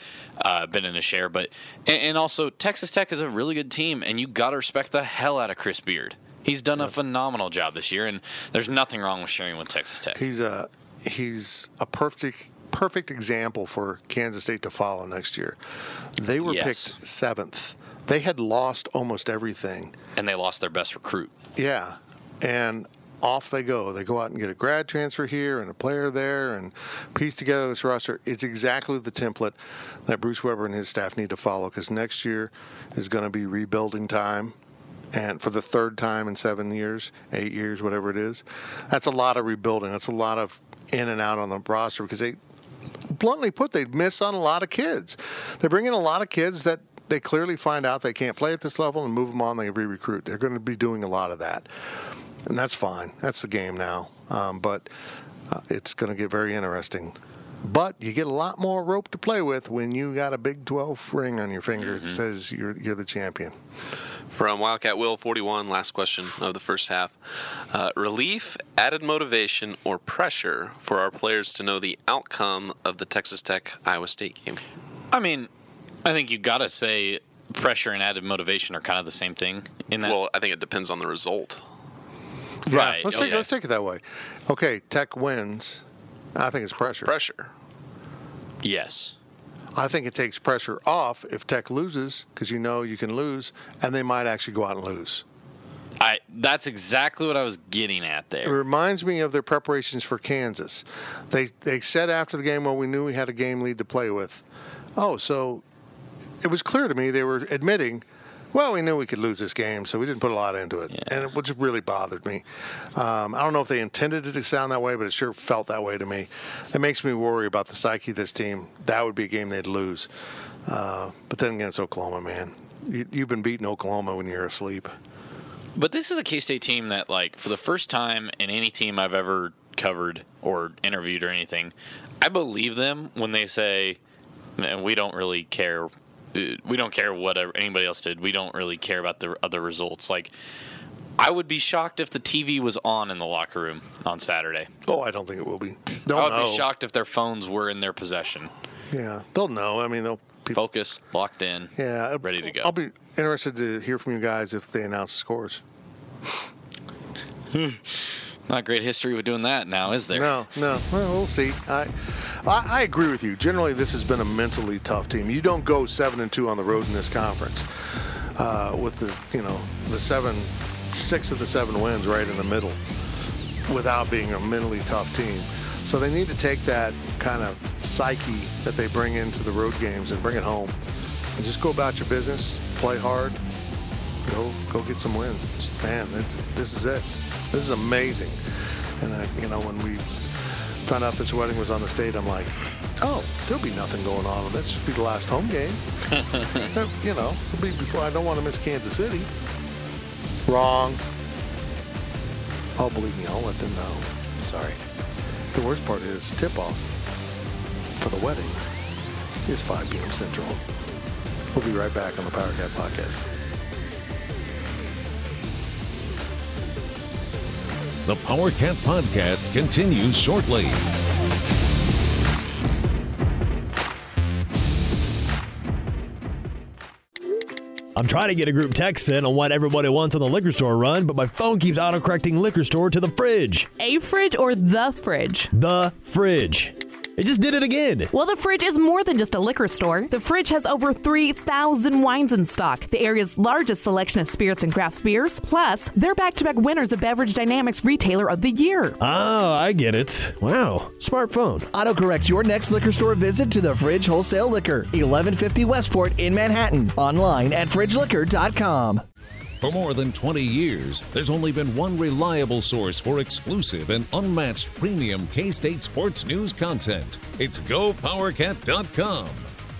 uh, been in a share. But and, and also Texas Tech is a really good team, and you got to respect the hell out of Chris Beard. He's done a phenomenal job this year, and there's nothing wrong with sharing with Texas Tech. He's a he's a perfect perfect example for Kansas State to follow next year. They were Yes. picked seventh. They had lost almost everything. and they lost their best recruit. Yeah, and off they go. They go out and get a grad transfer here and a player there and piece together this roster. It's exactly the template that Bruce Weber and his staff need to follow because next year is going to be rebuilding time. And for the third time in seven years, eight years, whatever it is, that's a lot of rebuilding. That's a lot of in and out on the roster because they, bluntly put, they miss on a lot of kids. They bring in a lot of kids that they clearly find out they can't play at this level and move them on. They re-recruit. They're going to be doing a lot of that, and that's fine. That's the game now. Um, but uh, it's going to get very interesting. But you get a lot more rope to play with when you got a Big 12 ring on your finger that says you're you're the champion. From Wildcat Will 41, last question of the first half. Uh, relief, added motivation, or pressure for our players to know the outcome of the Texas Tech Iowa State game? I mean, I think you got to say pressure and added motivation are kind of the same thing in that. Well, I think it depends on the result. Yeah, Right, Let's take okay. let's take it that way. Okay, Tech wins. I think it's pressure. Pressure. yes. I think it takes pressure off if Tech loses because you know you can lose, and they might actually go out and lose. I that's exactly what I was getting at there. It reminds me of their preparations for Kansas. They they said after the game, well, we knew we had a game lead to play with. Oh, so it was clear to me they were admitting, well, we knew we could lose this game, so we didn't put a lot into it, and it, which really bothered me. Um, I don't know if they intended it to sound that way, but it sure felt that way to me. It makes me worry about the psyche of this team. That would be a game they'd lose. Uh, but then again, it's Oklahoma, man. You, you've been beating Oklahoma when you're asleep. But this is a K State team that, like, for the first time in any team I've ever covered or interviewed or anything, I believe them when they say, "Man, "We don't really care. We don't care what anybody else did. We don't really care about the other results." Like, I would be shocked if the TV was on in the locker room on Saturday. Oh, I don't think it will be. They'll I would know. be shocked if their phones were in their possession. Yeah, they'll know. I mean, they'll. People, Focused, locked in. yeah, ready to go. I'll be interested to hear from you guys if they announce the scores. Not great history with doing that now, is there? No, no. Well, we'll see. I, I, I agree with you. Generally, this has been a mentally tough team. You don't go seven and two on the road in this conference uh, with the, you know, the seven, six of the seven wins right in the middle, without being a mentally tough team. So they need to take that kind of psyche that they bring into the road games and bring it home, and just go about your business, play hard, go go get some wins. Man, this is it. This is amazing. And I, you know, when we found out this wedding was on the state, I'm like, oh, there'll be nothing going on. This should be the last home game. Uh, you know, it'll be before. I don't want to miss Kansas City. Wrong. Oh, believe me, I'll let them know. Sorry. The worst part is tip off for the wedding is 5 p.m. Central. We'll be right back on the Power Cat Podcast. The Power Cat Podcast continues shortly. I'm trying to get a group text in on what everybody wants on the liquor store run, but my phone keeps autocorrecting liquor store to the fridge. A fridge or the fridge? The fridge. It just did it again. Well, the fridge is more than just a liquor store. The fridge has over 3,000 wines in stock, the area's largest selection of spirits and craft beers. Plus, they're back to back winners of Beverage Dynamics Retailer of the Year. Oh, I get it. Wow. Smartphone. Autocorrect your next liquor store visit to the Fridge Wholesale Liquor, 1150 Westport in Manhattan. Online at fridgeliquor.com. For more than 20 years, there's only been one reliable source for exclusive and unmatched premium K State sports news content. It's GoPowerCat.com.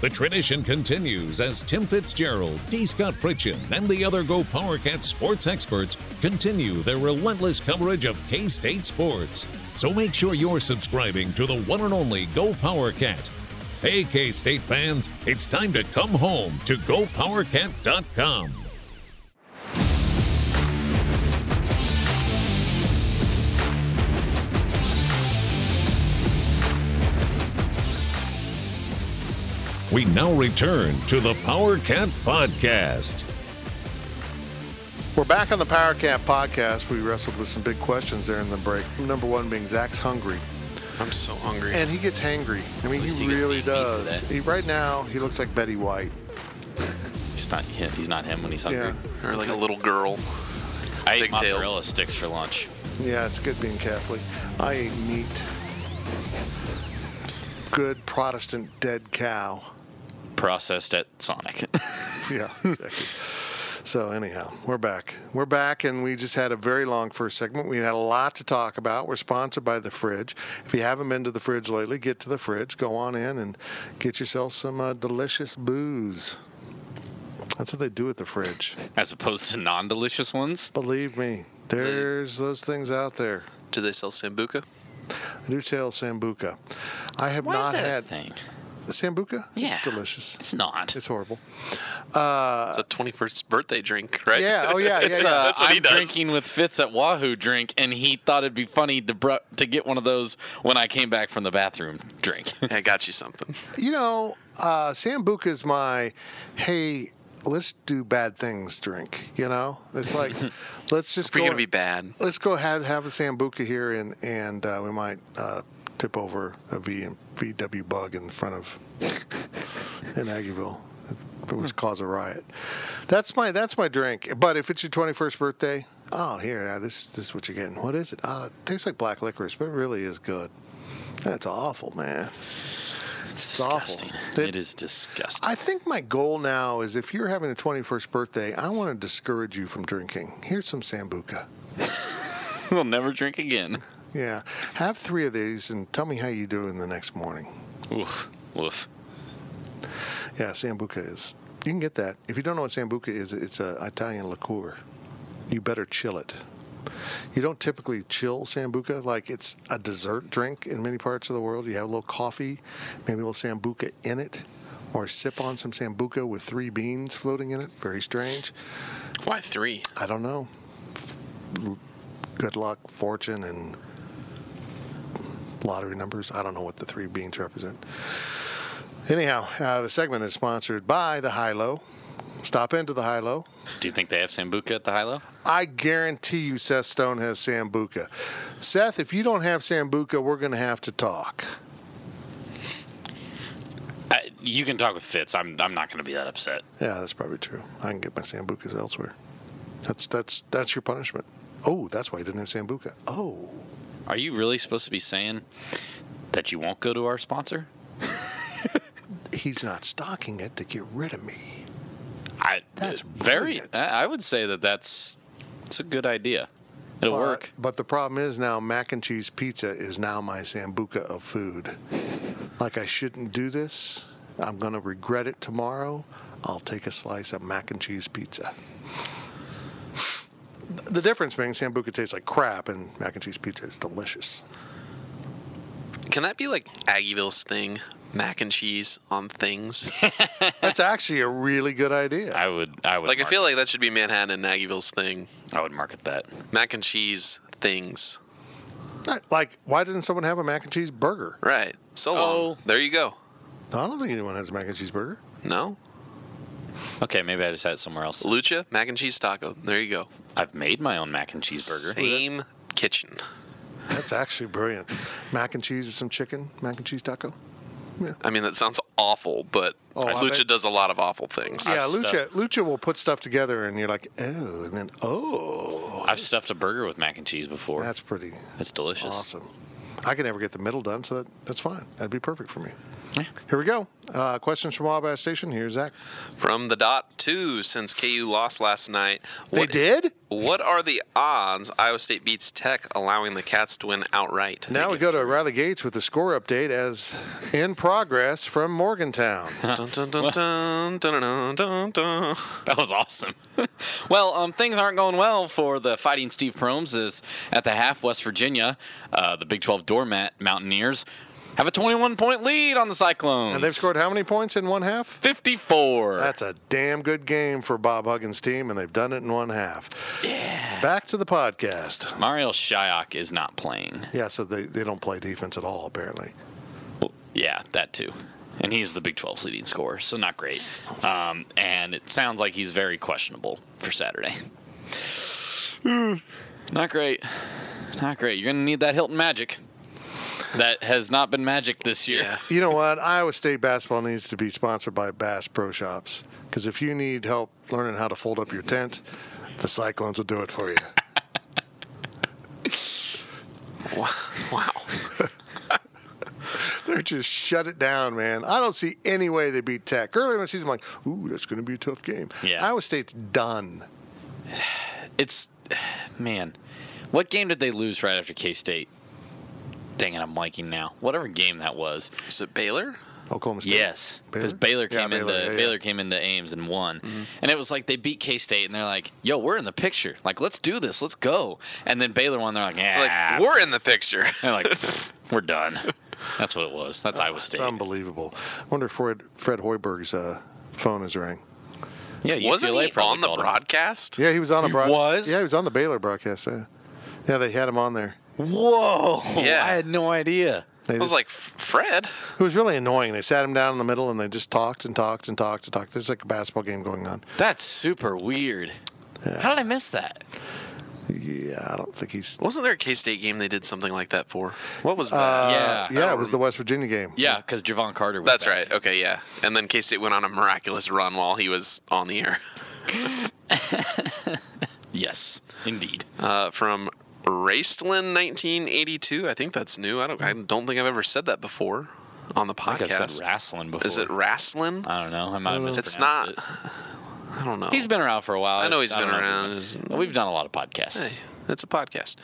The tradition continues as Tim Fitzgerald, D. Scott Fritchen, and the other Go PowerCat sports experts continue their relentless coverage of K State sports. So make sure you're subscribing to the one and only Go PowerCat. Hey, K State fans, it's time to come home to GoPowerCat.com. We now return to the Power Cat Podcast. We're back on the Power Cat podcast. We wrestled with some big questions there in the break. Number one being Zach's hungry. I'm so hungry. And he gets hangry. I mean, he he really meat meat does. He, right now, he looks like Betty White. He's not him. He's not him when he's hungry. Yeah. or like a little girl. I ate Pigtails. mozzarella sticks for lunch. Yeah, it's good being Catholic. I ate meat. Good Protestant dead cow. Processed at Sonic. Yeah, exactly. So anyhow, we're back. We're back, and we just had a very long first segment. We had a lot to talk about. We're sponsored by the Fridge. If you haven't been to the Fridge lately, get to the Fridge. Go on in and get yourself some uh, delicious booze. That's what they do at the Fridge. As opposed to non-delicious ones. Believe me, there's those things out there. Do they sell sambuca? I do sell sambuca. I have Why not is that had a thing? Sambuca. Yeah. it's delicious. It's not. It's horrible. it's a 21st birthday drink, right? Yeah. Oh yeah. Yeah. It's, yeah. uh, That's what I'm he does. drinking with Fitz at Wahoo drink, and he thought it'd be funny to br- to get one of those when I came back from the bathroom drink. I got you something. You know, uh, Sambuca is my, hey, let's do bad things drink. You know, it's like, let's just If you're go. gonna be bad, let's go ahead have a Sambuca here, and and uh, we might uh, tip over a V VW bug in front of in Aggieville. It would cause a riot. That's my that's my drink. But if it's your 21st birthday, oh here, yeah, this this is what you're getting. What is it? Uh, it tastes like black licorice, but it really is good. That's awful, man. It's awful. disgusting. It- it is disgusting. I think my goal now is if you're having a 21st birthday, I want to discourage you from drinking. Here's some Sambuca. we'll never drink again. Yeah. Have three of these and tell me how you do in the next morning. Oof. Woof. Yeah, Sambuca is. You can get that. If you don't know what Sambuca is, it's an Italian liqueur. You better chill it. You don't typically chill Sambuca like it's a dessert drink in many parts of the world. You have a little coffee, maybe a little Sambuca in it, or sip on some Sambuca with three beans floating in it. Very strange. why three? I don't know. Good luck, fortune, and lottery numbers. I don't know what the three beans represent. Anyhow, uh, the segment is sponsored by the High Low. Stop into the High Low. Do you think they have Sambuca at the High Low? I guarantee you Seth Stone has Sambuca. Seth, if you don't have Sambuca, we're going to have to talk. I, you can talk with Fitz. I'm I'm not going to be that upset. Yeah, that's probably true. I can get my Sambucas elsewhere. That's that's that's your punishment. Oh, that's why you didn't have Sambuca. Oh. Are you really supposed to be saying that you won't go to our sponsor? He's not stocking it to get rid of me. I That's very. I I would say that that's it's a good idea. It'll But, work. but the problem is now mac and cheese pizza is now my sambuca of food. Like I shouldn't do this. I'm going to regret it tomorrow. I'll take a slice of mac and cheese pizza. The difference being sambuca tastes like crap and mac and cheese pizza is delicious. Can that be like Aggieville's thing? Mac and cheese on things. That's actually a really good idea. I would. I would. like I feel like that should be Manhattan and Aggieville's thing. I would market that. Mac and cheese things. Like, why doesn't someone have a mac and cheese burger? Right. So oh. long. Oh. There you go. I don't think anyone has a mac and cheese burger. No. Okay, maybe I just had it somewhere else. Lucha mac and cheese taco. There you go. I've made my own mac and cheese burger. Same kitchen. That's actually brilliant. Mac and cheese with some chicken, mac and cheese taco. Yeah. I mean, that sounds awful, but Oh, Lucha does a lot of awful things. Yeah, I've Lucha stuffed- Lucha will put stuff together and you're like, oh, and then oh. I've stuffed a burger with mac and cheese before. That's pretty That's delicious. awesome. I can never get the middle done, so that, that's fine. That'd be perfect for me. Yeah. Here we go. Uh, questions from Wabash Station. Here's Zach. From the dot two, since KU lost last night, They what, did? What are the odds Iowa State beats Tech, allowing the Cats to win outright? Now we go to Riley Gates with the score update as in progress from Morgantown. Dun, dun, dun, dun, dun, dun, dun, dun. That was awesome. well, um, things aren't going well for the Fighting Steve Prohms. Is at the half, West Virginia, uh, the Big 12 doormat Mountaineers have a 21 point lead on the Cyclones. And they've scored how many points in one half? 54. That's a damn good game for Bob Huggins' team, and they've done it in one half. Yeah. Back to the podcast. Marial Shayok is not playing. Yeah, so they, they don't play defense at all, apparently. Well, yeah, that too. and he's the Big 12's leading scorer, so not great. Um, and it sounds like he's very questionable for Saturday. not great. Not great. You're going to need that Hilton Magic. That has not been magic this year. Yeah. You know what? Iowa State basketball needs to be sponsored by Bass Pro Shops because if you need help learning how to fold up your tent, the Cyclones will do it for you. Wow. They're just shut it down, man. I don't see any way they beat Tech. Early in the season, I'm like, ooh, that's going to be a tough game. Yeah. Iowa State's done. It's, man, what game did they lose right after K State? Dang it, I'm blanking now. Whatever game that was. Is it Baylor? Oklahoma State. Yes, because Baylor? Baylor Yeah, came Baylor, into yeah, yeah. Baylor came into Ames and won, and it was like they beat K State, and they're like, "Yo, we're in the picture. Like, let's do this. Let's go." And then Baylor won. They're like, "Yeah, Like we're in the picture. they're like, we're done." That's what it was. That's Iowa It's State. unbelievable. I wonder if Fred, Fred Hoiberg's uh, phone is ringing. yeah, UCLA Wasn't he on the called him. broadcast? Yeah, he was on a He broad- was? Yeah, he was on the Baylor broadcast. Yeah, yeah, they had him on there. Whoa! Yeah. I had no idea. They I was just- like, Fred? it was really annoying. They sat him down in the middle and they just talked and talked and talked and talked. There's like a basketball game going on. That's super weird. How did I miss that? Yeah, I don't think he's. Wasn't there a K State game they did something like that for? What was that? Uh, Yeah. yeah, it was the West Virginia game. Yeah, because Jevon Carter. Was That's back. right. Okay, yeah. And then K State went on a miraculous run while he was on the air. Yes, indeed. Uh, from Raistlin 1982. I think that's new. I don't. I don't think I've ever said that before on the I think I've podcast. said wrestling before. Is it Rastlin? I don't know. I might have mispronounced It's not. it. I don't know. He's been around for a while. I know It's- he's been don't know if around. he's been- We've done a lot of podcasts. Hey, it's a podcast.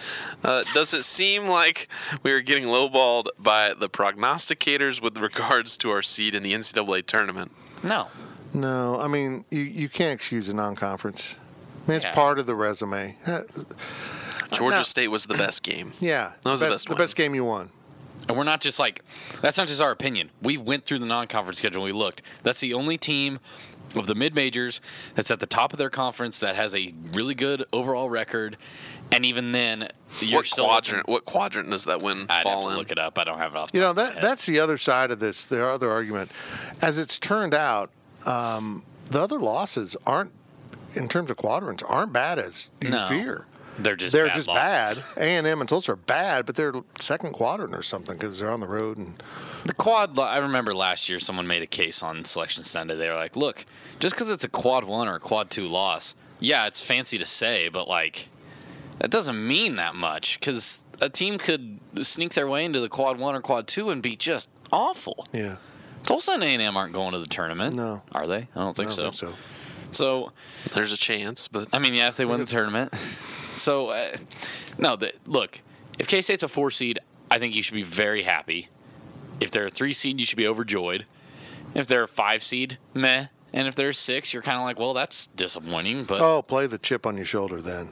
Uh, does it seem like we are getting lowballed by the prognosticators with regards to our seed in the NCAA tournament? No. No, I mean you, you can't excuse a non-conference. I mean, it's Yeah. part of the resume. Georgia no. State was the best game. Yeah, That was the best, best the one. best game you won. And we're not just like that's not just our opinion. We went through the non-conference schedule. and We looked. That's the only team of the mid majors that's at the top of their conference that has a really good overall record. And even then, you're What still quadrant? What quadrant does that win I'd have to in? look it up. I don't have it off. the You know top of my that head. that's the other side of this. The other argument, as it's turned out, um, the other losses aren't, in terms of quadrants, aren't bad as you No. fear. They're just they're bad just losses. bad. A and M and Tulsa are bad, but they're second quadrant or something because they're on the road and The quad. I remember last year someone made a case on Selection Sunday. They were like, "Look, just because it's a quad one or a quad two loss, yeah, it's fancy to say, but like, that doesn't mean that much because a team could sneak their way into the quad one or quad two and be just awful. yeah. Tulsa and A&M aren't going to the tournament. No. are they? I don't think I don't think so. So, There's a chance, but I mean, yeah, if they win the tournament. So, uh, no, the, look, if K State's a four seed, I think you should be very happy. If they're a three seed, you should be overjoyed. If they're a five seed, meh. And if they're six, you're kind of like, well, that's disappointing. But Oh, play the chip on your shoulder then.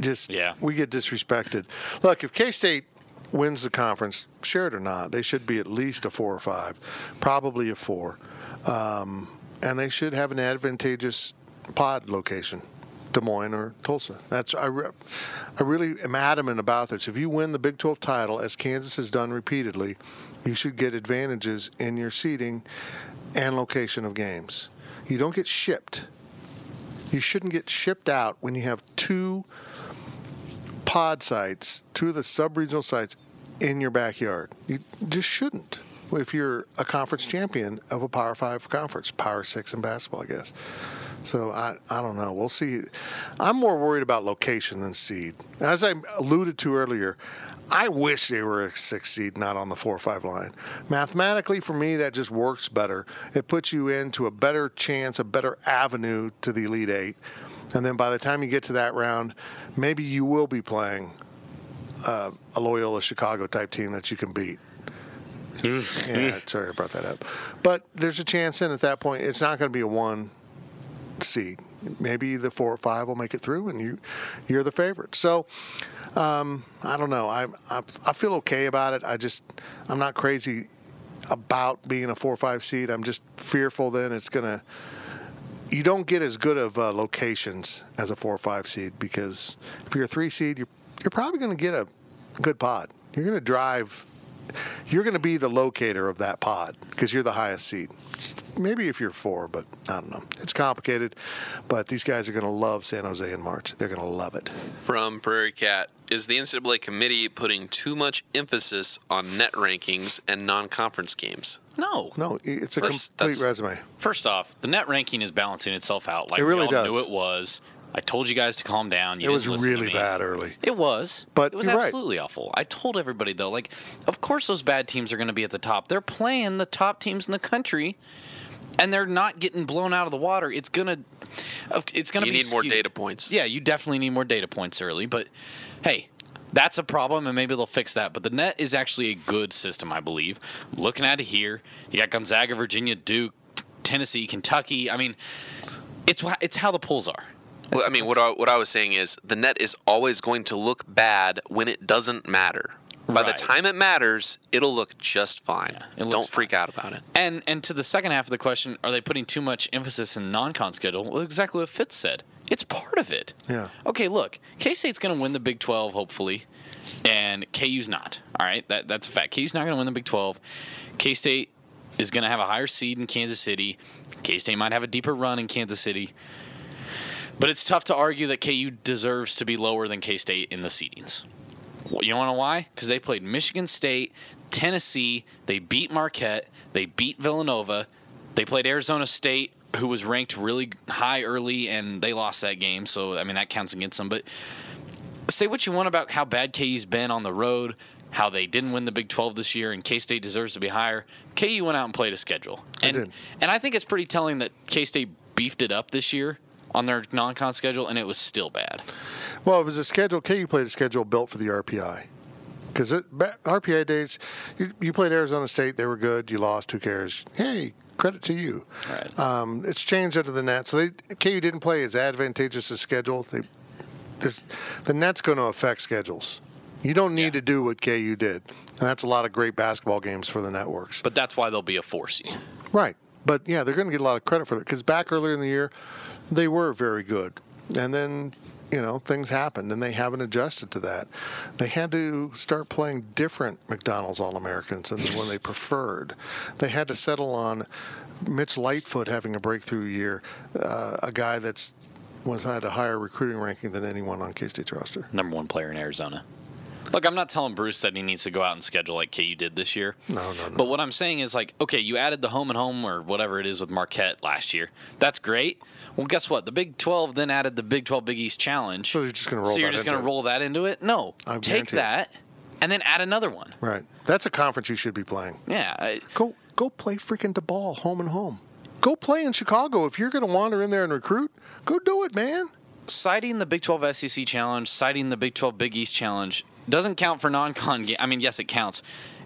Just Yeah. we get disrespected. Look, if K State wins the conference, share it or not, they should be at least a four or five, probably a four, um, and they should have an advantageous pod location, Des Moines or Tulsa. That's I. Re- I really am adamant about this. If you win the Big 12 title, as Kansas has done repeatedly, you should get advantages in your seating and location of games. You don't get shipped. You shouldn't get shipped out when you have two pod sites, two of the sub-regional sites in your backyard. You just shouldn't. If you're a conference champion of a Power Five conference, Power Six in basketball, I guess. So I, I don't know. We'll see. I'm more worried about location than seed. As I alluded to earlier, I wish they were a six seed, not on the four or five line. Mathematically, for me, that just works better. It puts you into a better chance, a better avenue to the Elite Eight. And then by the time you get to that round, maybe you will be playing uh, a Loyola Chicago type team that you can beat. yeah, sorry I brought that up. But there's a chance in at that point. It's not going to be a one seed. Maybe the four or five will make it through, and you you're the favorite. So um, I don't know. I, I I feel okay about it. I just I'm not crazy about being a four or five seed. I'm just fearful then it's gonna. You don't get as good of uh, locations as a four or five seed because if you're a three seed, you're you're probably going to get a good pod. You're going to drive you're going to be the locator of that pod because you're the highest seed. Maybe if you're four, but I don't know. It's complicated, but these guys are going to love San Jose in March. They're going to love it. From Prairie Cat, is the NCAA committee putting too much emphasis on net rankings and non-conference games? No. No, it's a That's- complete that's- resume. First off, the net ranking is balancing itself out. Like It really we all does. knew it was. I told you guys to calm down. You It was didn't listen to really bad early. It was, But it was you're right. absolutely awful. I told everybody though, like, of course those bad teams are going to be at the top. They're playing the top teams in the country, and they're not getting blown out of the water. It's gonna, uh, it's gonna You be need more data points. Yeah, you definitely need more data points early. But hey, that's a problem, and maybe they'll fix that. But the net is actually a good system, I believe. I'm looking at it here, you got Gonzaga, Virginia, Duke, Tennessee, Kentucky. I mean, it's it's how the polls are. Well, I mean, what I, what I was saying is the net is always going to look bad when it doesn't matter. By the time it matters, it'll look just fine. it looks Don't freak out about it. And and to the second half of the question, are they putting too much emphasis in non-con schedule? Well, exactly what Fitz said. It's part of it. Yeah. Okay, look, K State's going to win the Big 12 hopefully, and KU's not. All right, that that's a fact. KU's not going to win the Big 12. K State is going to have a higher seed in Kansas City. K State might have a deeper run in Kansas City. But it's tough to argue that KU deserves to be lower than K State in the seedings. You want to know why? Because they played Michigan State, Tennessee, they beat Marquette, they beat Villanova, they played Arizona State, who was ranked really high early, and they lost that game. So, I mean, that counts against them. But say what you want about how bad KU's been on the road, how they didn't win the Big 12 this year, and K State deserves to be higher. KU went out and played a schedule. And, did. and I think it's pretty telling that K State beefed it up this year on their non con schedule, and it was still bad. Well, it was a schedule. KU played a schedule built for the RPI. Because RPI days, you, you played Arizona State, they were good. You lost. Who cares? Hey, credit to you. Right. Um, it's changed under the net. So they, KU didn't play as advantageous a schedule. They, the net's going to affect schedules. You don't need to do what KU did, and that's a lot of great basketball games for the networks. But that's why they'll be a four seed. Right. But yeah, they're going to get a lot of credit for it because back earlier in the year, they were very good. And then, you know, things happened and they haven't adjusted to that. They had to start playing different McDonald's All Americans than the one they preferred. They had to settle on Mitch Lightfoot having a breakthrough year, uh, a guy that's was had a higher recruiting ranking than anyone on K State's roster. Number one player in Arizona. Look, I'm not telling Bruce that he needs to go out and schedule like KU did this year. No, no, no. But what I'm saying is like, okay, you added the home and home or whatever it is with Marquette last year. That's great. Well, guess what? The Big 12 then added the Big 12 Big East Challenge. So you're just gonna roll So you're that just going to roll that into it? No. I Take it. that and then add another one. Right. That's a conference you should be playing. Yeah. I, Go go play freaking DePaul home and home. Go play in Chicago. If you're going to wander in there and recruit, go do it, man. citing the Big 12 SEC Challenge, citing the Big 12 Big East Challenge doesn't count for non-con game. I mean, yes, it counts.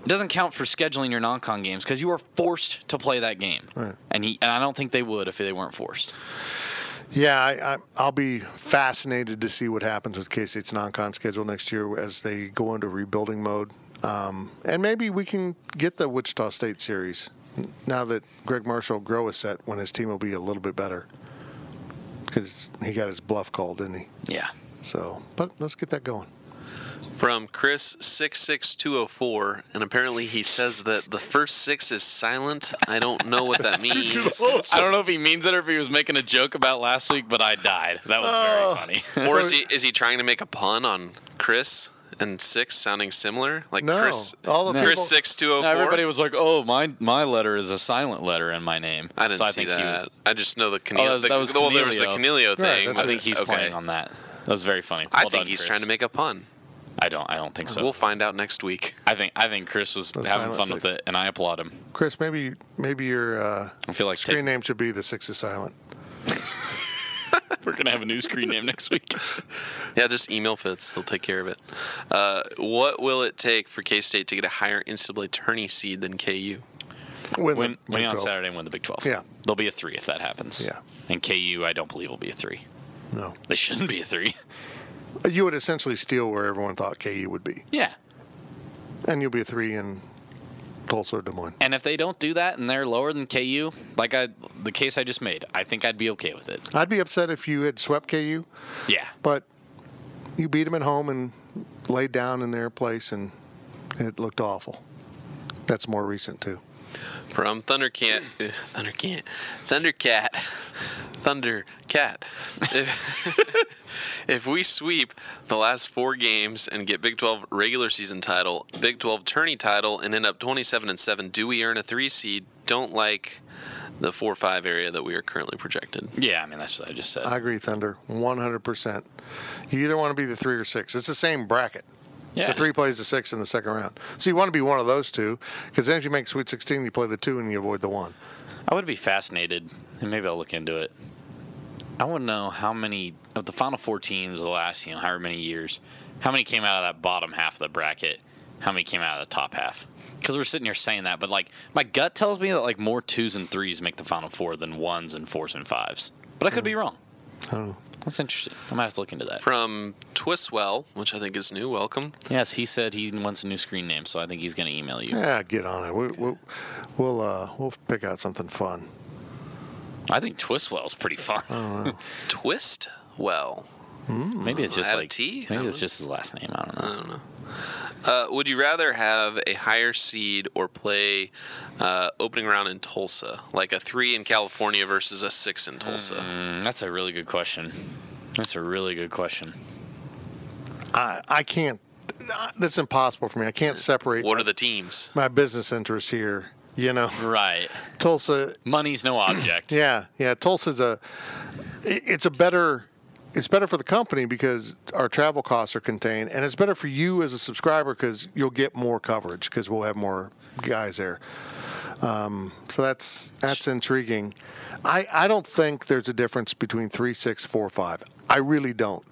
It doesn't count for scheduling your non-con games because you are forced to play that game. Right. And he and I don't think they would if they weren't forced. Yeah, I, I, I'll be fascinated to see what happens with K State's non-con schedule next year as they go into rebuilding mode, um, and maybe we can get the Wichita State series now that Gregg Marshall grow a set when his team will be a little bit better because he got his bluff called, didn't he? Yeah. So, but let's get that going. From Chris six six two zero four, and apparently he says that the first six is silent. I don't know what that means. I don't know if he means it or if he was making a joke about last week, but I died. That was Oh. very funny. or is he is he trying to make a pun on Chris and six sounding similar? Like No, Chris, all the Chris people- six two zero No, four. everybody was like, "Oh, my my letter is a silent letter in my name." I didn't so I see think that. would- I just know the Oh, that Canelio. was- the, that was well, there was the Canelio. Canelio Right, thing. I what think he's okay. playing on that. That was very funny. I think done, he's Chris. trying to make a pun. I don't. I don't think so. We'll find out next week. I think I think Chris was The having silent fun with it, and I applaud him. Chris, maybe maybe your uh, I feel like screen take- name should be the Six is Silent. we're gonna have a new screen name next week. Yeah, just email Fitz. He'll take care of it. Uh, what will it take for K State to get a higher NCAA tourney seed than KU? Win, the Win, win on 12. Saturday and win the Big Twelve. Yeah. they'll be a three if that happens. Yeah. and KU, I don't believe will be a three. No, They shouldn't be a three. you would essentially steal where everyone thought KU would be, Yeah, and you'll be a three in Tulsa or Des Moines. and if they don't do that and they're lower than KU, like I the case I just made, I think I'd be okay with it. I'd be upset if you had swept KU, Yeah, but you beat them at home and laid down in their place, and it looked awful. That's more recent too. From Thundercat, Thundercat, Thundercat, Thundercat. If, if we sweep the last four games and get Big 12 regular season title, Big 12 tourney title, and end up 27 and seven, do we earn a three seed? Don't like the four five area that we are currently projected. Yeah, I mean that's what I just said. I agree, Thunder, 100%. You either want to be the three or six. It's the same bracket. Yeah. The three plays the six in the second round. So you want to be one of those two, because then if you make Sweet 16, you play the two and you avoid the one. I would be fascinated, and maybe I'll look into it. I want to know how many of the Final Four teams the last, you know, however many years, how many came out of that bottom half of the bracket, how many came out of the top half. Because we're sitting here saying that, but like my gut tells me that like more twos and threes make the Final Four than ones and fours and fives. But I could be hmm. wrong. I don't know. That's interesting. I might have to look into that. From Twistwell, which I think is new. Welcome. Yes, he said he wants a new screen name, so I think he's going to email you. Yeah, get on it. We, we, we'll uh, we'll pick out something fun. I think Twistwell's pretty fun. Twistwell. maybe it's just Add like T? maybe it's don't- just his last name. I don't know. I don't know. Uh, would you rather have a higher seed or play uh, opening round in Tulsa, like a three in California versus a six in Tulsa? Mm, that's a really good question. That's a really good question. I I can't. That's impossible for me. I can't separate What my, are the teams? my business interests here. You know, Right. Tulsa. Money's no object. Yeah, yeah. Tulsa's a. It's a better. It's better for the company because our travel costs are contained, and it's better for you as a subscriber because you'll get more coverage because we'll have more guys there. Um, so that's that's intriguing. I I don't think there's a difference between three, six, four, five. I really don't.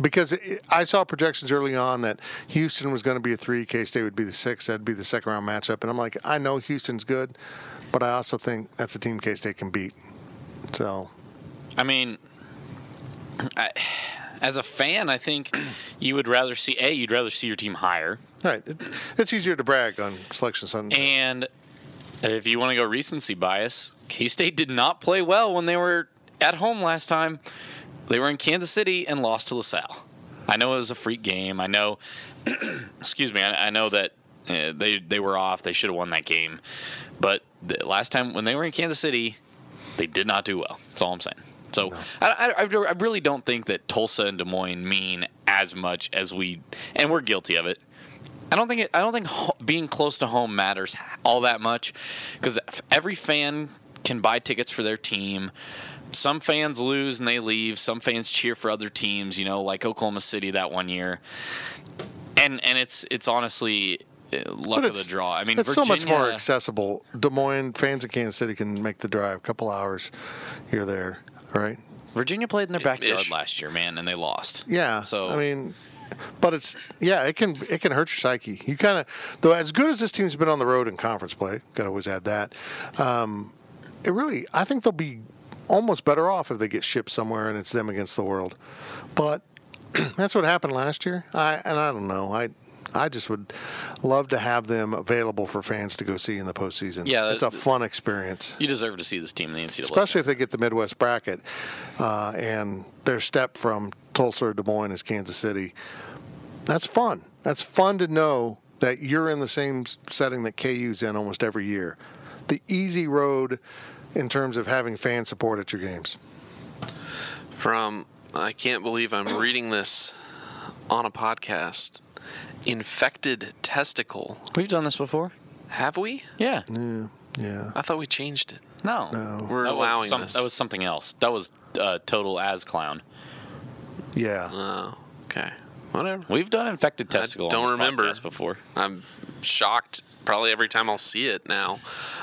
Because I saw projections early on that Houston was going to be a three, K State would be the six, that'd be the second round matchup, and I'm like, I know Houston's good, but I also think that's a team K State can beat. So I mean, I, as a fan, I think you would rather see a. You'd rather see your team higher, right, it, it's easier to brag on selection Sunday. and if you want to go recency bias, K State did not play well when they were at home last time. They were in Kansas City and lost to LaSalle. I know it was a freak game. I know, excuse me. I, I know that uh, they they were off. They should have won that game, but the last time when they were in Kansas City, they did not do well. That's all I'm saying. So I, I, I really don't think that Tulsa and Des Moines mean as much as we, and we're guilty of it. I don't think it, I don't think ho- being close to home matters all that much because every fan can buy tickets for their team. Some fans lose and they leave. Some fans cheer for other teams. You know, like Oklahoma City that one year. And and it's it's honestly uh, luck of the draw. I mean, it's so much more accessible. Des Moines fans in Kansas City can make the drive, a couple hours, you're there, right? Virginia played in their backyard Ish. last year, man, and they lost. Yeah. So I mean, but it's yeah, it can it can hurt your psyche. You kind of though as good as this team's been on the road in conference play, got to always add that. Um, it really, I think they'll be almost better off if they get shipped somewhere and it's them against the world. But that's what happened last year. I and I don't know. I I just would love to have them available for fans to go see in the postseason. Yeah, it's a fun experience you deserve to see this team in the NCAA. especially if they get the Midwest bracket, uh, and their step from Tulsa or Des Moines is Kansas City. That's fun. That's fun to know that you're in the same setting that KU's in almost every year. The easy road in terms of having fan support at your games. From I can't believe I'm reading this on a podcast. Infected testicle. We've done this before. Have we? Yeah. Yeah. I thought we changed it. No. No. We're That was allowing some- this. That was something else. That was uh, total as clown. Yeah. Oh, okay. Whatever. We've done infected I testicle. on don't this remember. podcast before. I'm shocked probably every time I'll see it now.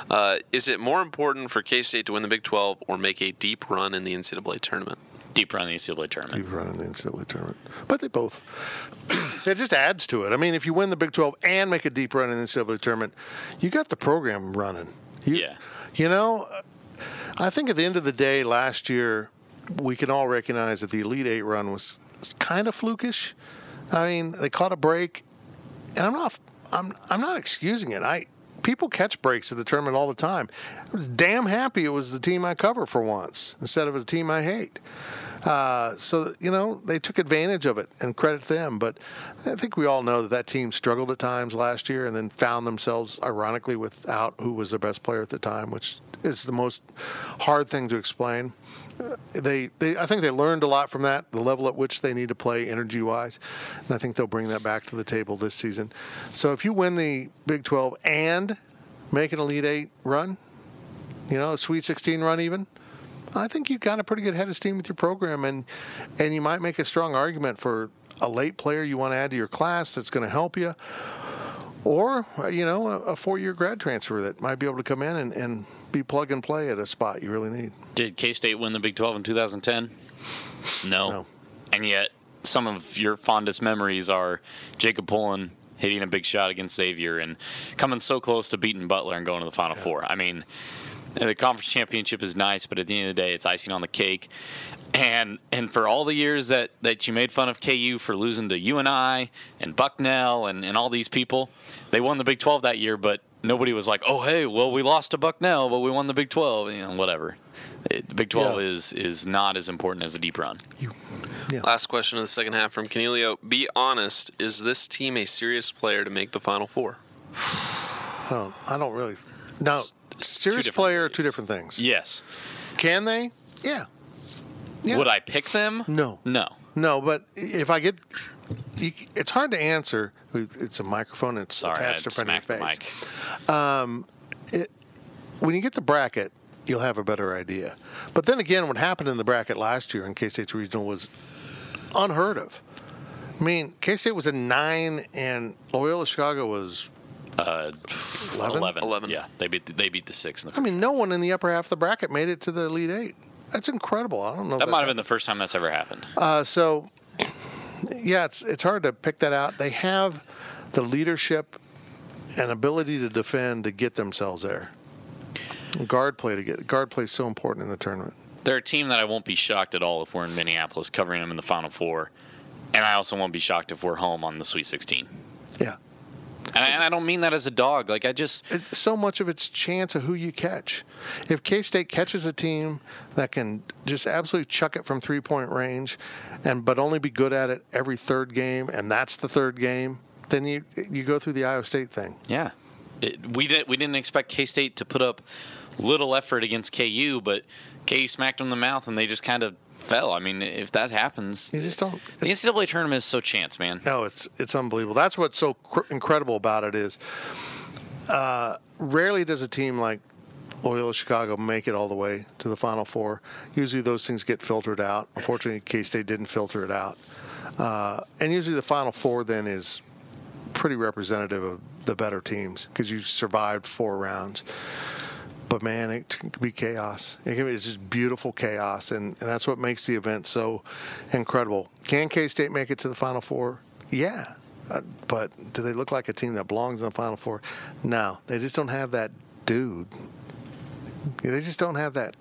Uh, is it more important for K State to win the Big 12 or make a deep run in the NCAA tournament? Deep run in the NCAA tournament. Run in the NCAA tournament, but they both. it just adds to it. I mean, if you win the Big 12 and make a deep run in the NCAA tournament, you got the program running. You, Yeah. You know, I think at the end of the day, last year, we can all recognize that the Elite Eight run was kind of flukish. I mean, they caught a break, and I'm not, I'm, I'm not excusing it. I people catch breaks at the tournament all the time. I was damn happy it was the team I cover for once instead of the team I hate. Uh, so you know they took advantage of it, and credit them. But I think we all know that that team struggled at times last year, and then found themselves ironically without who was their best player at the time, which is the most hard thing to explain. Uh, They, they, I think they learned a lot from that, the level at which they need to play energy wise, and I think they'll bring that back to the table this season. So if you win the Big 12 and make an Elite Eight run, you know, a Sweet 16 run even, I think you've got a pretty good head of steam with your program, and and you might make a strong argument for a late player you want to add to your class that's going to help you, or you know, a, a four-year grad transfer that might be able to come in and, and be plug and play at a spot you really need. Did K State win the Big 12 in 2010? No. No. And yet, some of your fondest memories are Jacob Pullen hitting a big shot against Xavier and coming so close to beating Butler and going to the Final Four. I mean, the conference championship is nice, but at the end of the day, it's icing on the cake. And and for all the years that, that you made fun of KU for losing to UNI and Bucknell and, Bucknell and all these people, they won the Big 12 that year, but nobody was like, oh, hey, well, we lost to Bucknell, but we won the Big 12, you know, whatever. It, the Big 12 Yeah. is is not as important as a deep run. Last question of the second half from Canelio. Be honest, is this team a serious player to make the Final Four? I don't, oh, I don't really. Now, serious player, ways. two different things. Yes. Can they? Yeah. Yeah. Would I pick them? No. No. No, but if I get, it's hard to answer. It's a microphone. It's Sorry, I attached in front of your face. mic. Um, it, when you get the bracket, you'll have a better idea. But then again, what happened in the bracket last year in K State's regional was unheard of. I mean, K State was a nine, and Loyola Chicago was. Uh, 11? 11. 11. Yeah, they beat the, they beat the six in the I mean, no one in the upper half of the bracket made it to the Elite Eight. That's incredible. I don't know. if That might have been the first time that's ever happened. Uh, so, yeah, it's it's hard to pick that out. They have the leadership and ability to defend to get themselves there. Guard play to get guard play is so important in the tournament. They're a team that I won't be shocked at all if we're in Minneapolis covering them in the Final Four, and I also won't be shocked if we're home on the Sweet 16. Yeah, And I, and I don't mean that as a dog. Like I just so much of it's chance of who you catch. If K State catches a team that can just absolutely chuck it from three point range, and but only be good at it every third game, and that's the third game, then you you go through the Iowa State thing. yeah, it, we didn't we didn't expect K State to put up little effort against KU, but KU smacked them in the mouth and they just kind of fell. I mean, if that happens, You just don't. the NCAA tournament is so chance, man. No, it's it's unbelievable. That's what's so cr- incredible about it is, uh, rarely does a team like Loyola Chicago make it all the way to the Final Four. Usually those things get filtered out. Unfortunately, K State didn't filter it out, uh, and usually the Final Four then is pretty representative of the better teams because you survived four rounds. But man, it can be chaos. It can be, it's just beautiful chaos, and, and that's what makes the event so incredible. Can K State make it to the Final Four? Yeah, uh, but do they look like a team that belongs in the Final Four? No, they just don't have that dude. They just don't have that.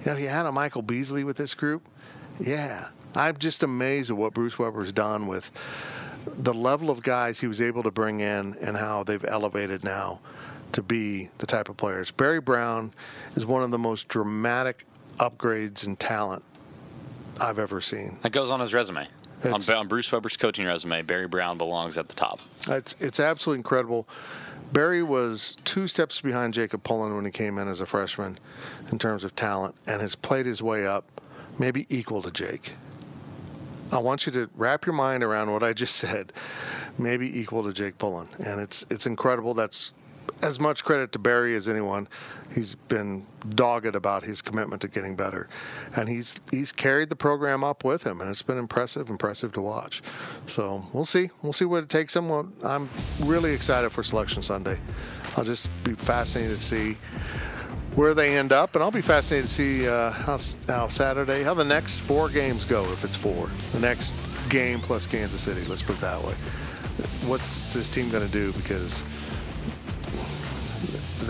You know, if you had a Michael Beasley with this group, yeah, I'm just amazed at what Bruce Weber's done with the level of guys he was able to bring in and how they've elevated now to be the type of players. Barry Brown is one of the most dramatic upgrades in talent I've ever seen. That goes on his resume. On, on Bruce Weber's coaching resume, Barry Brown belongs at the top. It's it's absolutely incredible. Barry was two steps behind Jacob Pullen when he came in as a freshman in terms of talent and has played his way up, maybe equal to Jake. I want you to wrap your mind around what I just said, maybe equal to Jake Pullen, and it's it's incredible. That's as much credit to Barry as anyone. He's been dogged about his commitment to getting better, and he's he's carried the program up with him, and it's been impressive, impressive to watch. So we'll see, we'll see what it takes him. Well, I'm really excited for Selection Sunday. I'll just be fascinated to see where they end up, and I'll be fascinated to see uh, how, how Saturday, how the next four games go, if it's four. The next game plus Kansas City, let's put it that way. What's this team going to do? Because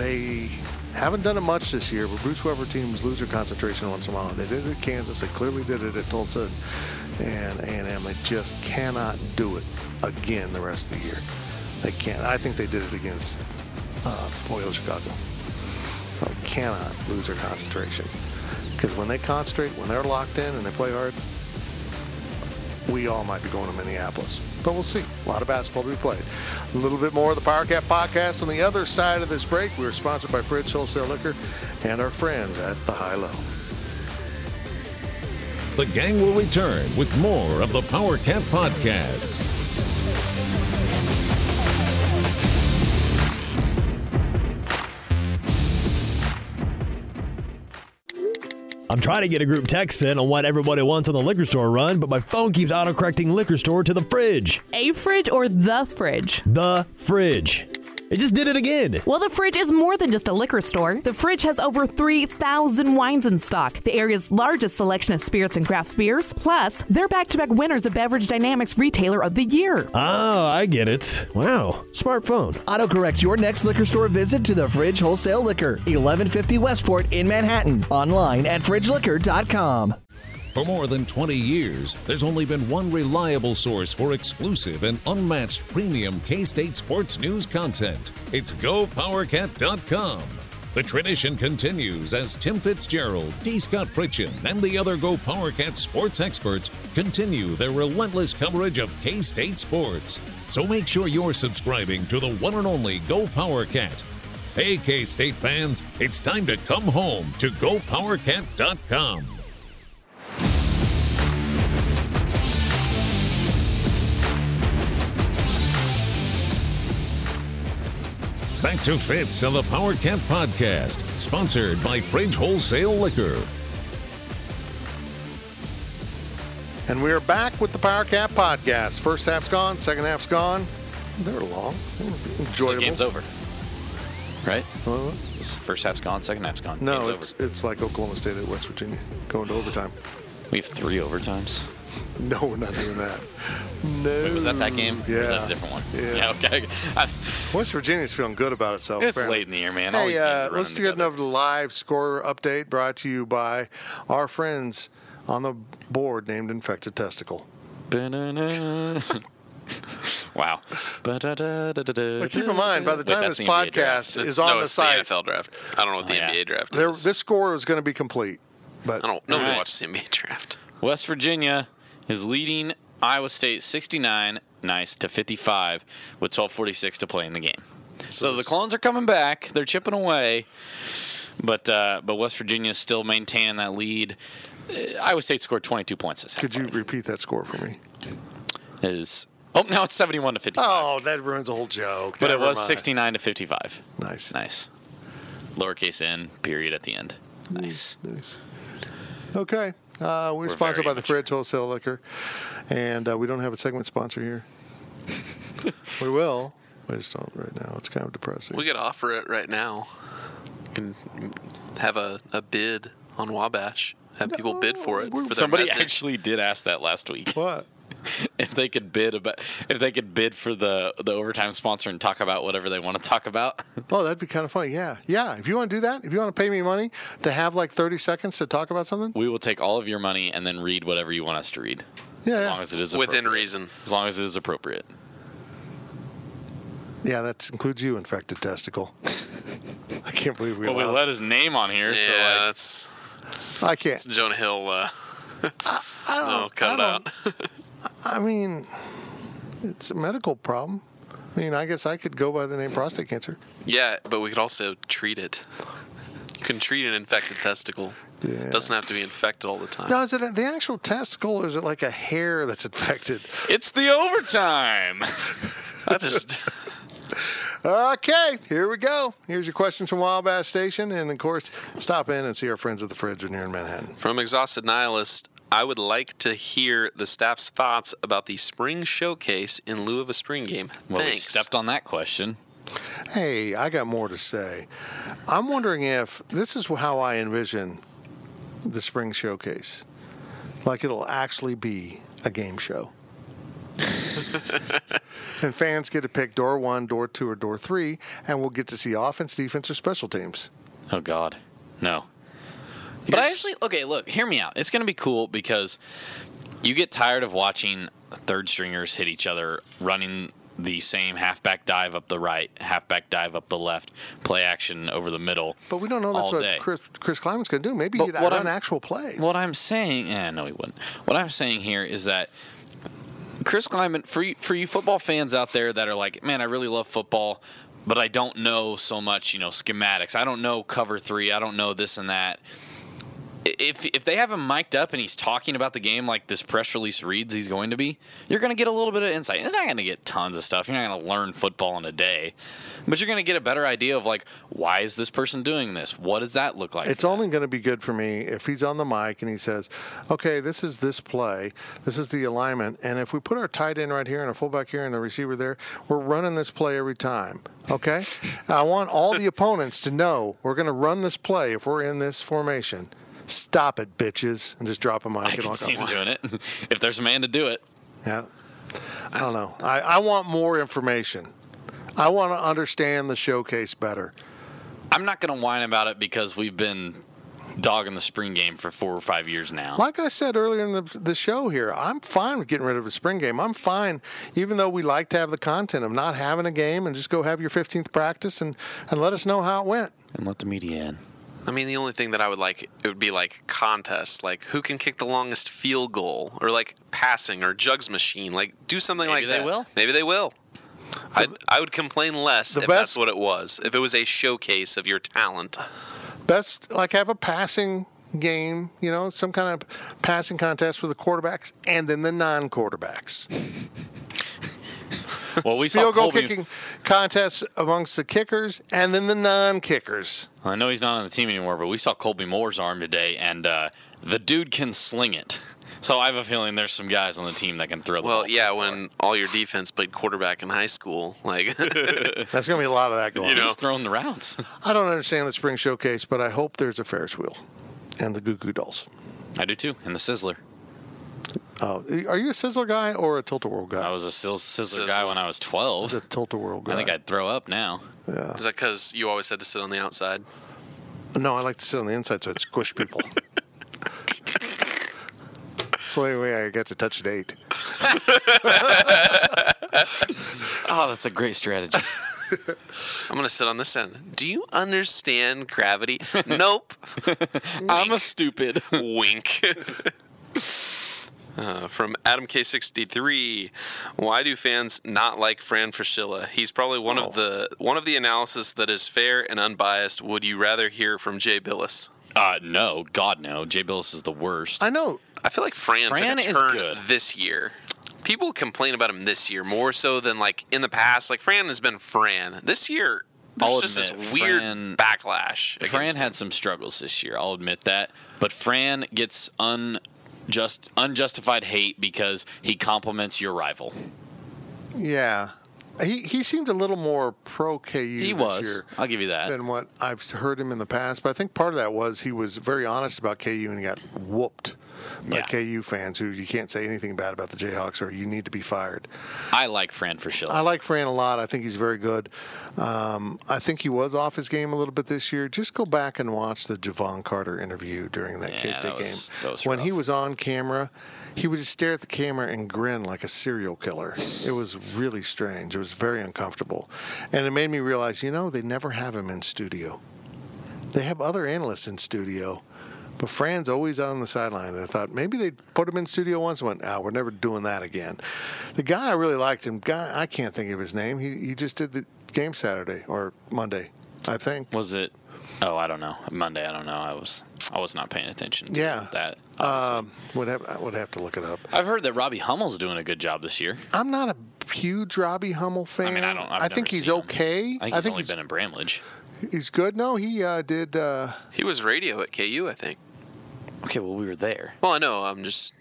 they haven't done it much this year, but Bruce Weber teams lose their concentration once in a while. They did it at Kansas. They clearly did it at Tulsa and A&M. They just cannot do it again the rest of the year. They can't. I think they did it against uh, Loyola Chicago. They cannot lose their concentration. Because when they concentrate, when they're locked in and they play hard, we all might be going to Minneapolis. But we'll see. A lot of basketball to be played. A little bit more of the Power Cat podcast on the other side of this break. We are sponsored by Fridge Wholesale Liquor and our friends at the High Low. The gang will return with more of the Power Cat Podcast. I'm trying to get a group text in on what everybody wants on the liquor store run, but my phone keeps autocorrecting liquor store to the fridge. A fridge or the fridge? The fridge. It just did it again. Well, the fridge is more than just a liquor store. The fridge has over 3,000 wines in stock, the area's largest selection of spirits and craft beers. Plus, they're back to back winners of Beverage Dynamics Retailer of the Year. Oh, I get it. Wow, smartphone. Autocorrect your next liquor store visit to the Fridge Wholesale Liquor, 1150 Westport in Manhattan. Online at fridgeliquor.com. For more than 20 years, there's only been one reliable source for exclusive and unmatched premium K State sports news content. It's GoPowerCat.com. The tradition continues as Tim Fitzgerald, D. Scott Fritchen, and the other Go PowerCat sports experts continue their relentless coverage of K State sports. So make sure you're subscribing to the one and only Go PowerCat. Hey, K State fans, it's time to come home to GoPowerCat.com. Back to Fitz and the Power Cat Podcast, sponsored by Fridge Wholesale Liquor. And we are back with the Power Cat podcast. First half's gone, second half's gone. They were long, they were The enjoyable. game's over. Right? Uh, first half's gone, second half's gone. no, Game's it's it's like Oklahoma State at West Virginia, going to overtime. We have three overtimes. No, we're not doing that. No. Wait, was that that game? Yeah. Or was that a different one? Yeah. okay. I- West Virginia's feeling good about itself. it's apparently. late in the year, man. All these Hey, uh, let's get another live score update brought to you by our friends on the board named Infected Testicle. Wow. But keep in mind, by the time this podcast is on no, the it's site, the NFL draft. I don't know what the Oh, yeah. NBA draft there, is. this score is going to be complete. But I don't. Nobody Alright. watches the NBA draft. West Virginia is leading Iowa State 69 nice to 55 with 12:46 to play in the game. So the clones are coming back. They're chipping away. But uh, but West Virginia still maintain that lead. Uh, Iowa State scored 22 points this could you repeat that score for me? Is Oh, now it's 71 to 55. Oh, that ruins the whole joke. but it was mind. 69 to 55. Nice. Nice. Lowercase n period at the end. Nice. Nice. Okay. Uh, we're, We're sponsored by the Fridge Wholesale Liquor, and uh, we don't have a segment sponsor here. we will. I just don't right now. It's kind of depressing. We could offer it right now. You can have a, a bid on Wabash. Have people bid for it. For their Somebody message. actually did ask that last week. what? if they could bid about if they could bid for the the overtime sponsor and talk about whatever they want to talk about. Oh, that'd be kind of funny. Yeah, yeah. If you want to do that, if you want to pay me money to have like thirty seconds to talk about something, We will take all of your money and then read whatever you want us to read. yeah, As yeah. long as it is within reason. As long as it is appropriate. yeah, that includes you, infected testicle. I can't believe we Well, we let his name on here, Yeah, so like, that's I can't. it's Jonah Hill. Uh, I don't. no, cut it I out. Don't- I mean, it's a medical problem. I mean, I guess I could go by the name prostate cancer. yeah, but we could also treat it. You can treat an infected testicle. Yeah. Doesn't have to be infected all the time. Now, is it the actual testicle, or is it like a hair that's infected? it's the overtime. I just Okay, here we go. Here's your questions from Wabash Station, and of course, stop in and see our friends at the Fridge when you're in Manhattan. From Exhausted Nihilist, I would like to hear the staff's thoughts about the spring showcase in lieu of a spring game. well, we stepped on that question. Hey, I got more to say. I'm wondering if this is how I envision the spring showcase. Like it'll actually be a game show. and fans get to pick door one, door two, or door three, and we'll get to see offense, defense, or special teams. Oh God, no. But I actually okay. Look, hear me out. It's going to be cool because you get tired of watching third stringers hit each other running the same halfback dive up the right, halfback dive up the left, play action over the middle. But we don't know that's what day. Chris, Chris Klieman's going to do. Maybe But he'd run I'm- actual plays. What I'm saying, eh, no, he wouldn't. What I'm saying here is that Chris Klieman, for you, for you football fans out there that are like, man, I really love football, but I don't know so much, you know, schematics. I don't know cover three. I don't know this and that. If if they have him mic'd up and he's talking about the game like this press release reads he's going to be, you're going to get a little bit of insight. It's not going to get tons of stuff. You're not going to learn football in a day, but you're going to get a better idea of like why is this person doing this? What does that look like? It's only going to be good for me if he's on the mic and he says, "Okay, this is this play, this is the alignment, and if we put our tight end right here and our fullback here and the receiver there, we're running this play every time." Okay, I want all the opponents to know we're going to run this play if we're in this formation. Stop it, bitches, and just drop a mic I and can walk see him off. doing it. if there's a man to do it. Yeah, I don't know. I, I want more information. I want to understand the showcase better. I'm not going to whine about it because we've been dogging the spring game for four or five years now. Like I said earlier in the, the show here, I'm fine with getting rid of a spring game. I'm fine, even though we like to have the content of not having a game and just go have your 15th practice and, and let us know how it went. And let the media in. I mean, the only thing that I would like it would be like contests, like who can kick the longest field goal, or like passing or jugs machine. Like do something like Maybe like they that. will. Maybe they will. I I would complain less the if best- that's what it was. If it was a showcase of your talent. Best, like, have a passing game, you know, some kind of passing contest with the quarterbacks and then the non quarterbacks. Well, we saw Field goal Colby. kicking contests amongst the kickers and then the non kickers. I know he's not on the team anymore, but we saw Colby Moore's arm today, and uh, the dude can sling it. So I have a feeling there's some guys on the team that can throw the Well, ball. yeah, when all your defense played quarterback in high school, like That's going to be a lot of that going You on. know. He's throwing the routes. I don't understand the spring showcase, but I hope there's a Ferris wheel and the Goo Goo Dolls. I do too, and the Sizzler. Oh, are you a Sizzler guy or a Tilt a Whirl guy? I was a Sil- Sizzler guy when I was 12. a Tilt a Whirl guy. I think I'd throw up now. Yeah. is that because you always had to sit on the outside? No, I like to sit on the inside so I'd squish people. It's the only way I get to touch a date. Oh, that's a great strategy. I'm gonna sit on this end. Do you understand gravity? nope. I'm a stupid. Wink. Uh, from Adam K63, why do fans not like Fran Fraschilla? He's probably one Oh. of the one of the analysis that is fair and unbiased. Would you rather hear from Jay Bilas? Uh, no, God no. Jay Bilas is the worst. I know. I feel like Fran, Fran took a is turn good. this year. People complain about him this year more so than like in the past. Like Fran has been Fran. This year, there's I'll just admit, this weird Fran- backlash. Fran had him. some struggles this year. I'll admit that. But Fran gets unjust, unjustified hate because he compliments your rival. Yeah. He he seemed a little more pro KU He this was. year I'll give you that. than what I've heard him in the past. But I think part of that was he was very honest about KU and he got whooped Yeah. KU fans who you can't say anything bad about the Jayhawks or you need to be fired. I like Fran Fraschilla. I like Fran a lot. I think he's very good. Um, I think he was off his game a little bit this year. Just go back and watch the Jevon Carter interview during that Yeah, K State game. that was when he was on camera, he would just stare at the camera and grin like a serial killer. It was really strange. It was very uncomfortable. And it made me realize, you know, they never have him in studio. They have other analysts in studio. But Fran's always on the sideline, and I thought maybe they put him in studio once and went, "Ah, we're never doing that again." The guy I really liked him, guy I can't think of his name. He he just did the game Saturday or Monday, I think. was it? Oh, I don't know. Monday, I don't know. I was I was not paying attention. To Yeah. that. Um, would have I would have to look it up. I've heard that Robbie Hummel's doing a good job this year. I'm not a huge Robbie Hummel fan. I mean, I don't. I've I think he's seen him. okay. I think he's only been in Bramlage. he's good. No, he uh, did. Uh, He was radio at KU, I think. Okay, well we were there, Well, I know. I'm just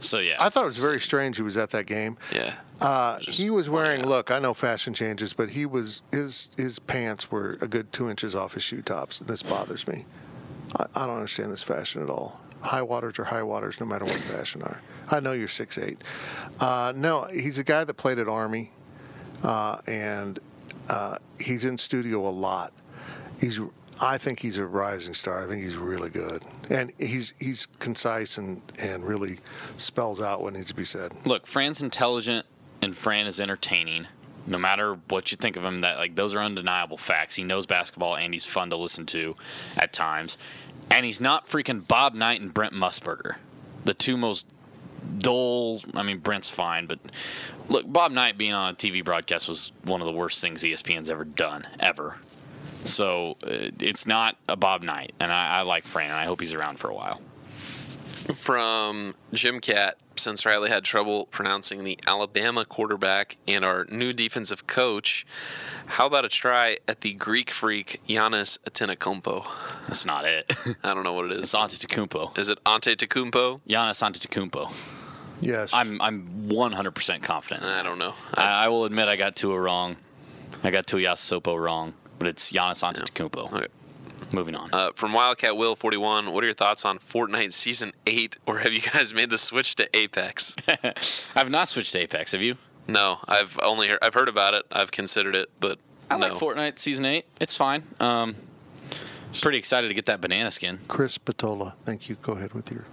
so yeah. I thought it was very strange he was at that game. yeah. Uh, Just he was wearing. pointing out. Look, I know fashion changes, but he was his his pants were a good two inches off his shoe tops. and This bothers me. I, I don't understand this fashion at all. High waters are high waters, no matter what fashion are. I know you're six eight. Uh, no, he's a guy that played at Army, uh, and uh, he's in studio a lot. He's. I think he's a rising star. I think he's really good, and he's he's concise and and really spells out what needs to be said. Look, Fran's intelligent and Fran is entertaining. No matter what you think of him, that like those are undeniable facts. He knows basketball and he's fun to listen to at times. And he's not freaking Bob Knight and Brent Musburger, the two most dull. I mean, Brent's fine, but look, Bob Knight being on a TV broadcast was one of the worst things ESPN's ever done, ever. So uh, it's not a Bob Knight, and I, I like Fran, and I hope he's around for a while. From Jim Cat, since Riley had trouble pronouncing the Alabama quarterback and our new defensive coach, how about a try at the Greek freak Giannis Antetokounmpo? That's not it. I don't know what it is. it's Antetokounmpo. Is it Antetokounmpo? Giannis Antetokounmpo. Yes. I'm I'm 100% confident. I don't know. I, I will admit I got Tua wrong. I got Tua Sopo wrong, but it's Giannis Antetokounmpo. Okay. Moving on. Uh, from Wildcat Will 41, what are your thoughts on Fortnite Season 8, or have you guys made the switch to Apex? I've not switched to Apex. Have you? no, I've only heard, I've heard about it. I've considered it, but I no. like Fortnite Season 8. It's fine. Um, pretty excited to get that banana skin. Chris Spatola. Thank you. Go ahead with your.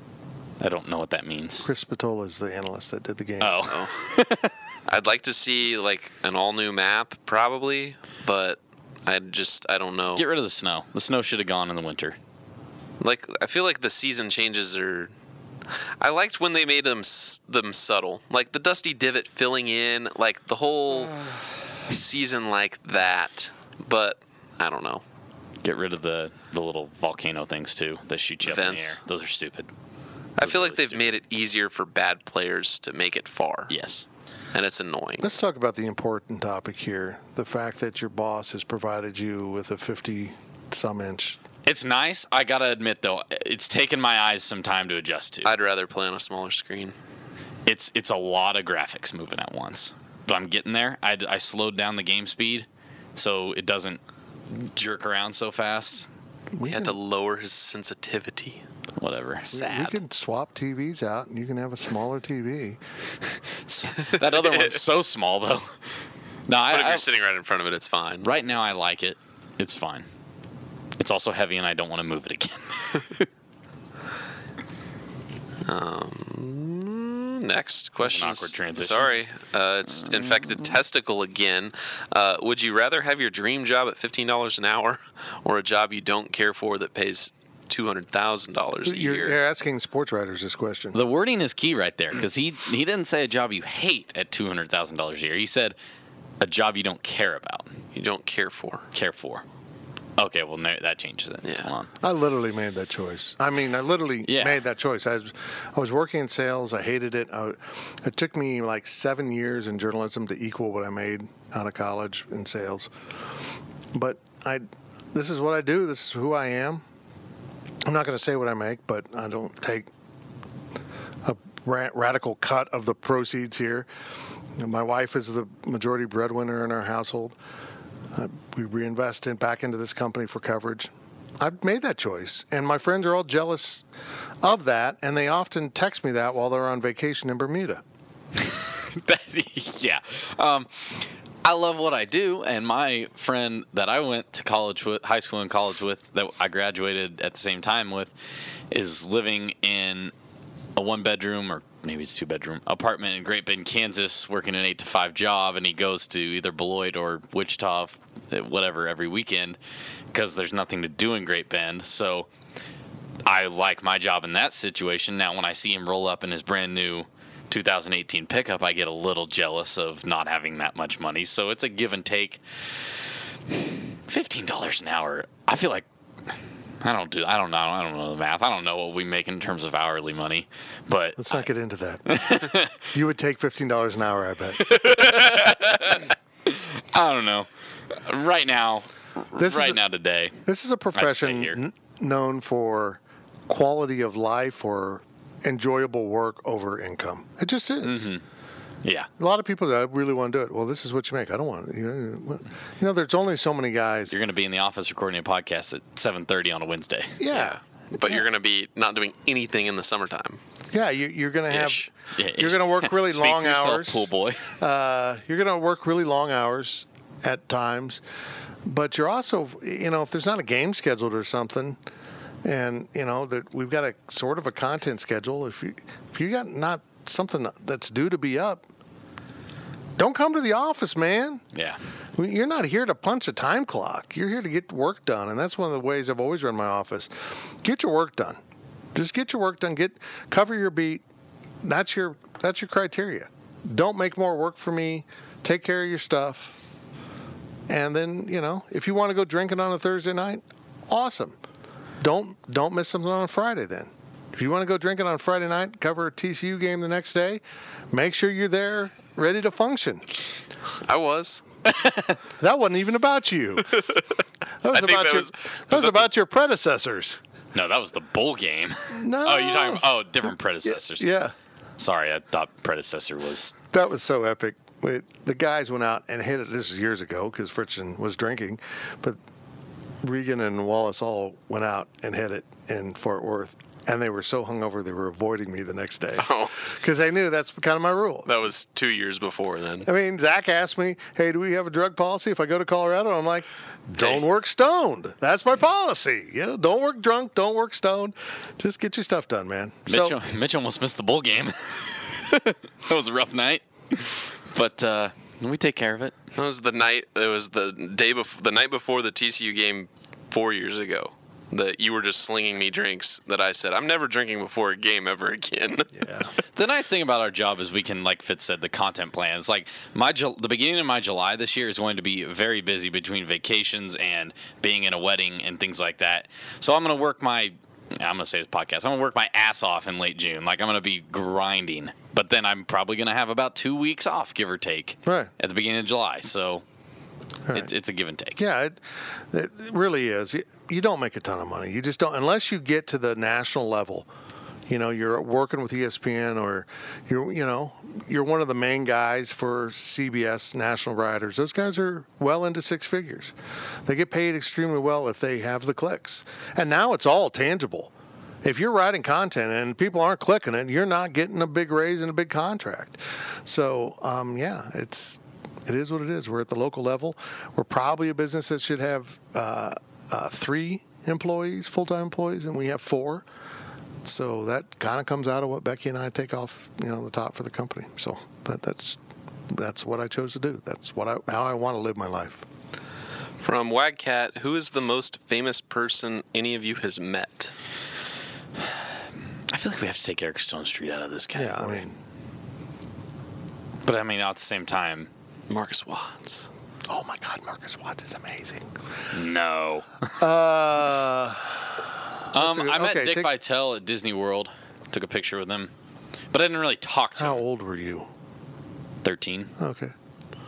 I don't know what that means. Chris Spatola is the analyst that did the game. Oh, I'd like to see like an all new map, probably, but I just I don't know. get rid of the snow. The snow should have gone in the winter. Like I feel like the season changes are. I liked when they made them them subtle, like the dusty divot filling in, like the whole season like that. But I don't know. Get rid of the, the little volcano things too that shoot you up in the air. Those are stupid. I feel like really they've stupid. made it easier for bad players to make it far, Yes. And it's annoying. Let's talk about the important topic here the fact that your boss has provided you with a 50 some inch. It's nice. I gotta admit though, it's taken my eyes some time to adjust to. I'd rather play on a smaller screen. it's it's a lot of graphics moving at once. But I'm getting there. I, I slowed down the game speed so it doesn't jerk around so fast. We had to lower his sensitivity. Whatever. we Sad. can swap TVs out and you can have a smaller TV. that other one's so small though. No, I, But if I- you're sitting right in front of it, it's fine. right now I like it. It's fine. It's also heavy and I don't want to move it again. um, Next question. awkward transition. Sorry, uh, it's infected testicle again. Uh, would you rather have your dream job at fifteen dollars an hour, or a job you don't care for that pays two hundred thousand dollars a You're, year? you're asking sports writers this question. the wording is key right there because he he didn't say a job you hate at two hundred thousand dollars a year. He said a job you don't care about, You don't care for. care for. Okay, well no, that changes it. Yeah. Hold on. I literally made that choice. I mean, I literally Yeah. made that choice. I was, I was working in sales. I hated it. I, it took me like seven years in journalism to equal what I made out of college in sales. But I, this is what I do. This is who I am. I'm not going to say what I make, but I don't take a ra- radical cut of the proceeds here. My wife is the majority breadwinner in our household. Uh, we reinvest in, back into this company for coverage. I've made that choice, and my friends are all jealous of that, and they often text me that while they're on vacation in Bermuda. yeah. Um, I love what I do, and my friend that I went to college with, high school and college with, that I graduated at the same time with, is living in a one bedroom or maybe it's two bedroom apartment in Great Bend, Kansas, working an eight to five job, and he goes to either Beloit or Wichita, whatever, every weekend because there's nothing to do in Great Bend. So I like my job in that situation. Now, when I see him roll up in his brand new 2018 pickup, I get a little jealous of not having that much money. So it's a give and take. $15 an hour. I feel like I don't do I don't know I don't know the math. I don't know what we make in terms of hourly money, but Let's not get into that. you would take fifteen dollars an hour, I bet. I don't know. Right now, This right is a, now today, This is a profession n- known for quality of life or enjoyable work over income. It just is. yeah. A lot of people that really want to do it. Well, this is what you make. I don't want it. You know, there's only so many guys. You're going to be in the office recording a podcast at 7:30 on a Wednesday. yeah. But you're going to be not doing anything in the summertime. Yeah, you, you're going to have. Ish. Yeah, You're going to work really Speak long yourself, hours. pool boy. Uh, you're going to work really long hours at times, but you're also, you know, if there's not a game scheduled or something, and you know that we've got a sort of a content schedule. If you if you got not something that's due to be up, Don't come to the office, man. Yeah. You're not here to punch a time clock. You're here to get work done, and that's one of the ways I've always run my office. Get your work done. Just get your work done. Get cover your beat. That's your that's your criteria. Don't make more work for me. Take care of your stuff. And then, you know, if you want to go drinking on a Thursday night, awesome. Don't don't miss something on Friday then. If you want to go drinking on Friday night, cover a TCU game the next day, make sure you're there ready to function. I was. That wasn't even about you. That was think about that your was- that was that about your predecessors. No, that was the bowl game. No. Oh, you're talking. Oh, different predecessors. Yeah. Sorry, I thought predecessor was. That was so epic. Wait, the guys went out and hit it. This is years ago because Fritchen was drinking, but Regan and Wallace all went out and hit it in Fort Worth, and they were so hungover they were avoiding me the next day Oh. because they knew that's kind of my rule. That was two years before then. I mean, Zach asked me, "Hey, do we have a drug policy if I go to Colorado?" I'm like, "Don't work stoned. That's my policy. You know, don't work drunk. Don't work stoned. Just get your stuff done, man." Mitch, So, Mitch almost missed the bowl game. that was a rough night, but uh, we take care of it. That was the night. It was the day before, the night before the TCU game four years ago. That you were just slinging me drinks. That I said I'm never drinking before a game ever again. yeah, The nice thing about our job is we can, like Fitz said, the content plan. It's like my the beginning of my July this year is going to be very busy between vacations and being in a wedding and things like that. So I'm going to work my I'm going to say this podcast. I'm going to work my ass off in late June. Like I'm going to be grinding, but then I'm probably going to have about two weeks off, give or take, Right. at the beginning of July. So Right. it's it's a give and take. yeah, it, it really is. You, you don't make a ton of money. You just don't unless you get to the national level. You know, you're working with ESPN or you're, you know, you're one of the main guys for CBS national writers. Those guys are well into six figures. They get paid extremely well if they have the clicks. And now it's all tangible. If you're writing content and people aren't clicking it, you're not getting a big raise and a big contract. So, um, yeah, it's it is what it is. We're at the local level. We're probably a business that should have uh, uh, three employees, full time employees, and we have four. So that kind of comes out of what Becky and I take off, you know, the top for the company. So that, that's that's what I chose to do. That's what I how I want to live my life. From Wagcat, who is the most famous person any of you has met? I feel like we have to take Eric Stonestreet out of this category. Yeah. I mean, but I mean, at the same time, Marcus Watts. oh my God, Marcus Watts is amazing. no. Uh, Um, good- I met okay, Dick take- Vitale at Disney World. Took a picture with him, but I didn't really talk to how him. How old were you? Thirteen. Okay.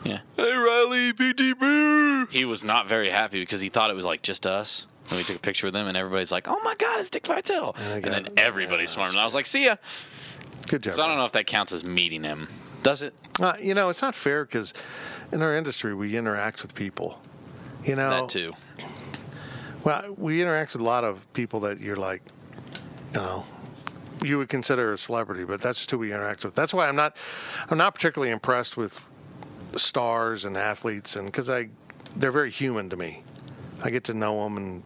Yeah. Hey Riley, PTB. He was not very happy because he thought it was like just us. And we took a picture with him, and everybody's like, "Oh my God, it's Dick Vitale!" I And then everybody Yeah, swarmed. And I was like, "See ya." Good job. So I don't know if that counts as meeting him. Does it? Uh, you know, it's not fair because in our industry we interact with people. You know, That too. Well, we interact with a lot of people that you're like, you know, you would consider a celebrity, but that's just who we interact with. That's why I'm not, I'm not particularly impressed with stars and athletes, and because I, they're very human to me. I get to know them, and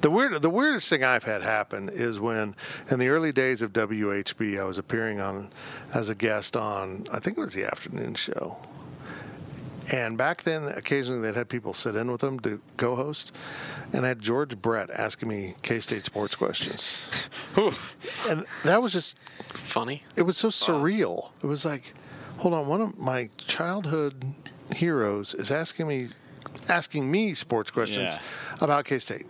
the weird, the weirdest thing I've had happen is when, in the early days of WHB, I was appearing on as a guest on, I think it was the afternoon show. And back then, occasionally they'd have people sit in with them to co-host, and I had George Brett asking me K-State sports questions, and that was just Funny. it was so surreal. It was like, hold on, one of my childhood heroes is asking me asking me sports questions Yeah. about K-State.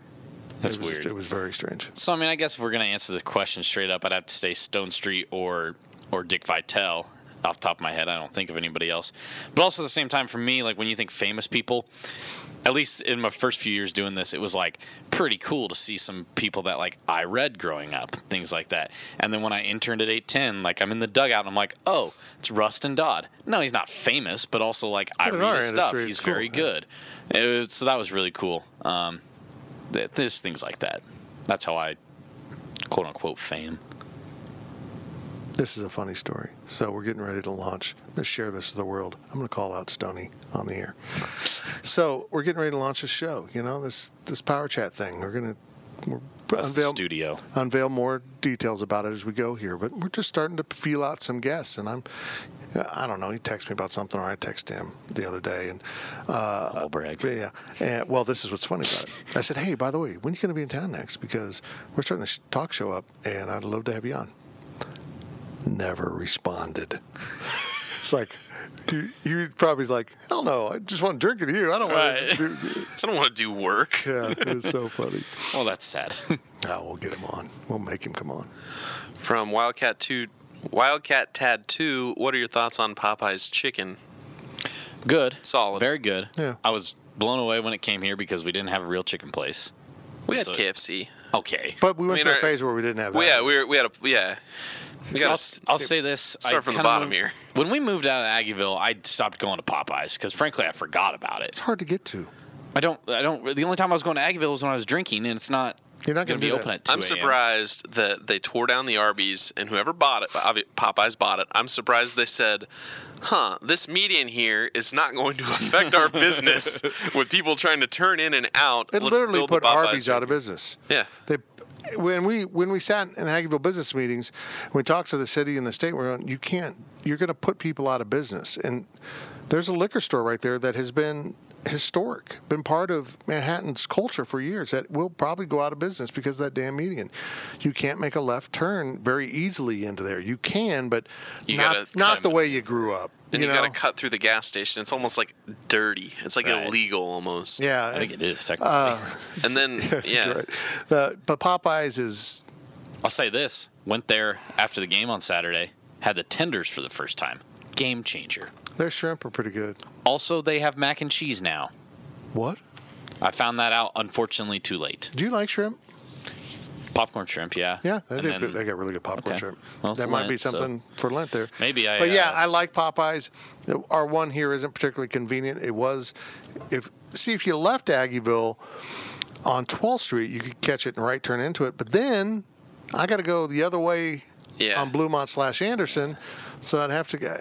That's it was, weird. It was very strange. So I mean, I guess if we're gonna answer the question straight up, I'd have to say Stonestreet or or Dick Vitale. Off the top of my head, I don't think of anybody else. But also at the same time, for me, like when you think famous people, at least in my first few years doing this, it was like pretty cool to see some people that like I read growing up, things like that. And then when I interned at eight ten, like I'm in the dugout and I'm like, oh, it's Rustin Dodd. No, he's not famous, but also like I But in read his stuff. He's cool, very good. It so that was really cool. Um, there's things like that. That's how I quote unquote fame. This is a funny story. So we're getting ready to launch. I'm going to share this with the world. I'm going to call out Stony on the air. so we're getting ready to launch a show. You know this this power chat thing. We're going to we're That's unveil studio. unveil more details about it as we go here. But we're just starting to feel out some guests, and I'm I don't know. He texted me about something, or I texted him the other day, and uh, Humble brag. yeah. And, well, this is what's funny about it. I said, "Hey, by the way, when are you going to be in town next? Because we're starting the talk show up, and I'd love to have you on." Never responded. It's like he, he probably like, "Hell no! I just want to drink with you. I don't want Right. to do." I don't want to do work. Yeah, it was so funny. Well, that's sad. Oh, we'll get him on. We'll make him come on. From Wildcat two, Wildcat Tad two. What are your thoughts on Popeye's chicken? good. Solid. Very good. Yeah. I was blown away when it came here because we didn't have a real chicken place. We had So- KFC. Okay. But we went mean, through a phase where we didn't have that. Well, yeah, we were, we had a yeah. We I'll, got I'll say this. start I from the kinda bottom moved- here. When we moved out of Aggieville, I stopped going to Popeyes because, frankly, I forgot about it. it's hard to get to. I don't. I don't. The only time I was going to Aggieville was when I was drinking, and it's not. You're not going gonna be open at 2 I'm surprised that they tore down the Arby's and whoever bought it, Popeyes bought it. I'm surprised they said, "Huh, this median here is not going to affect our business with people trying to turn in and out." It Let's literally build put Popeyes Arby's out of business. Yeah. They when we when we sat in Aggieville business meetings, we talked to the city and the state. We're going, you can't. You're going to put people out of business. And there's a liquor store right there that has been historic, been part of Manhattan's culture for years. That will probably go out of business because of that damn median. You can't make a left turn very easily into there. You can, but You not not the way you grew up. And you, know? got to cut through the gas station. It's almost like dirty. It's like Right. illegal almost. Yeah, I think it is technically. Uh, And then yeah, right. The, but Popeyes is I'll say this: went there after the game on Saturday, had the tenders for the first time. Game changer. Their shrimp are pretty good. Also, they have mac and cheese now. What? I found that out unfortunately too late. Do you like shrimp? Popcorn shrimp, yeah. Yeah, they, do, then- they got really good popcorn Okay. shrimp. Well, that might be Lent, so- something for Lent there. Maybe I, But yeah, uh, I like Popeyes. Our one here isn't particularly convenient. It was, if see if you left Aggieville on 12th Street, you could catch it and right turn into it. But then I got to go the other way Yeah. on Bluemont slash Anderson, so I'd have to go.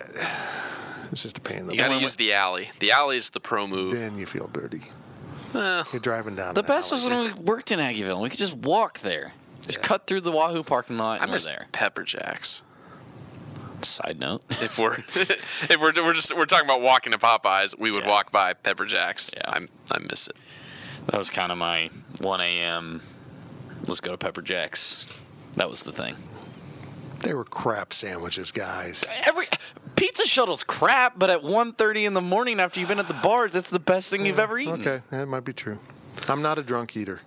It's just a pain in the you got to use the alley. The alley is the pro move. Then you feel dirty. Well, You're driving down The an best alley. was when we worked in Aggieville. We could just walk there. Just cut through the Wahoo parking lot I and we're miss there. Pepper Jacks. Side note. If we're if we're, we're just we're talking about walking to Popeyes, we would Yeah. walk by Pepper Jacks. Yeah. I'm, I miss it. That was kind of my 1 a.m. Let's go to Pepper Jack's. That was the thing. They were crap sandwiches, guys. Every pizza shuttle's crap, but at 1.30 in the morning after you've been at the bars, it's the best thing you've ever eaten. Okay, that might be true. I'm not a drunk eater.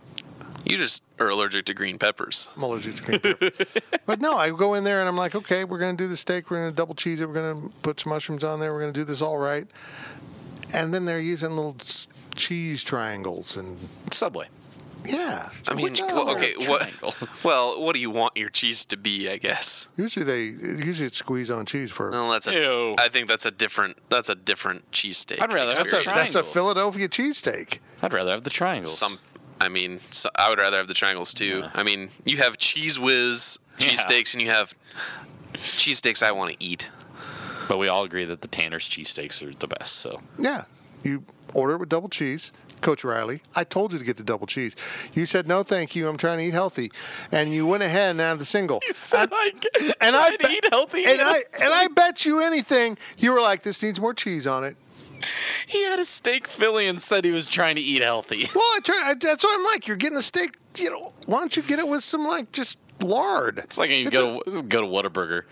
You just are allergic to green peppers. I'm allergic to green peppers. but no, I go in there and I'm like, okay, we're going to do the steak. We're going to double cheese it. We're going to put some mushrooms on there. We're going to do this all right. And then they're using little cheese triangles and Subway. Yeah. I mean, Which- well, okay, what? Well, what do you want your cheese to be? I guess. Usually they usually it's squeeze on cheese for. Well, that's a. Ew. I think that's a different. That's a different cheesesteak. I'd rather have that's a the experience. that's a. Philadelphia cheesesteak. I'd rather have the triangles. Some. I mean, so I would rather have the triangles too. Yeah. I mean, you have Cheez Whiz Yeah. cheesesteaks, and you have cheesesteaks I want to eat. But we all agree that the Tanner's cheesesteaks are the best. So Yeah, you order it with double cheese. Coach Riley, I told you to get the double cheese. You said no, thank you. I'm trying to eat healthy, and you went ahead and added the single. You said and I to eat healthy. And I and I bet you anything, you were like, this needs more cheese on it. he had a steak Philly and said he was trying to eat healthy. Well, I try, I, that's what I'm like. You're getting a steak. You know, why don't you get it with some like just lard? It's like you It's go to, go to Whataburger.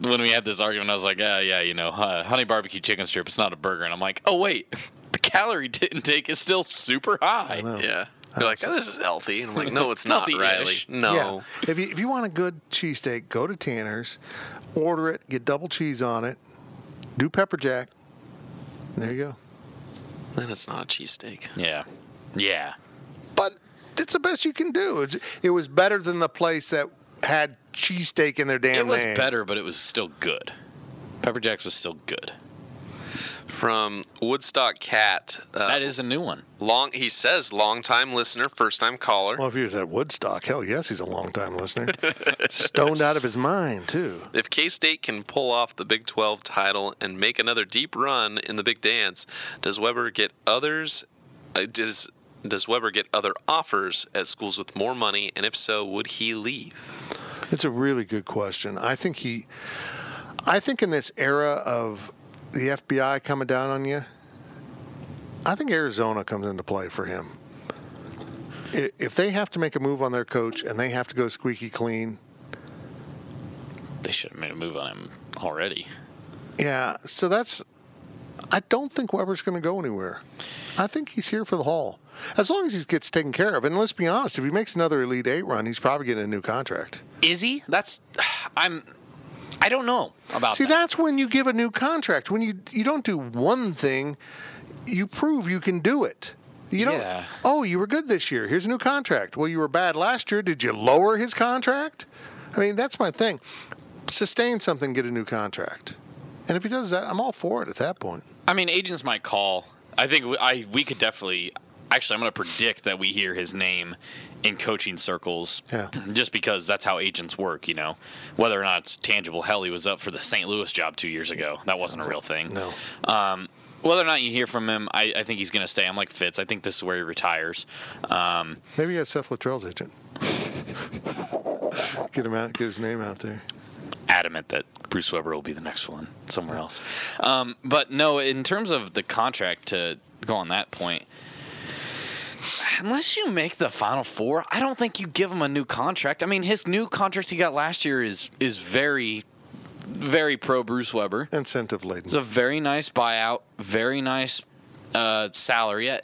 When we had this argument, I was like, "Yeah, yeah, you know, uh, honey barbecue chicken strip. It's not a burger." And I'm like, "Oh wait, calorie intake is still super high." Yeah. You're like, oh, this is healthy. And I'm like, no, it's not, Healthy-ish. Riley. No. Yeah. If you if you want a good cheesesteak, go to Tanner's, order it, get double cheese on it, do pepper jack. There you go. Then it's not a cheesesteak. Yeah, yeah. But it's the best you can do. It's, it was better than the place that had cheesesteak in their damn name. It was name. better, but it was still good. Pepper Jacks was still good. From Woodstock Cat. Uh, That is a new one. long. He says long time listener, first time caller. Well, if he was at Woodstock, hell yes, he's a long time listener. Stoned out of his mind too. If K State can pull off the Big 12 title and make another deep run in the Big Dance, does Weber get others? Uh, does does Weber get other offers at schools with more money? And if so, would he leave? It's a really good question. I think he. I think in this era of the FBI coming down on you, I think Arizona comes into play for him. If they have to make a move on their coach and they have to go squeaky clean, They should have made a move on him already. yeah. So that's. I don't think Weber's going to go anywhere. I think he's here for the haul. As long as he gets taken care of. And let's be honest, if he makes another Elite Eight run, he's probably getting a new contract. Is he? That's I'm. I don't know about See, that. that's when you give a new contract. When you you don't do one thing, you prove you can do it. You don't. Yeah. Oh, you were good this year. Here's a new contract. Well, you were bad last year. Did you lower his contract? I mean, that's my thing. Sustain something, get a new contract. And if he does that, I'm all for it at that point. I mean, agents might call. I think I we could definitely. Actually, I'm going to predict that we hear his name in coaching circles. Yeah. Just because that's how agents work, you know. Whether or not it's tangible. Hell, he was up for the St. Louis job two years ago. That wasn't a real thing. No. Um, whether or not you hear from him, I, I think he's going to stay. I'm like Fitz. I think this is where he retires. Um, Maybe he has Seth Luttrell's agent. get him out. Get his name out there. adamant that Bruce Weber will be the next one somewhere else. Um, but no, in terms of the contract, to go on that point, unless you make the Final Four, I don't think you give him a new contract. I mean, his new contract he got last year is is very, very pro Bruce Weber. Incentive laden. It's a very nice buyout, very nice uh, salary. I,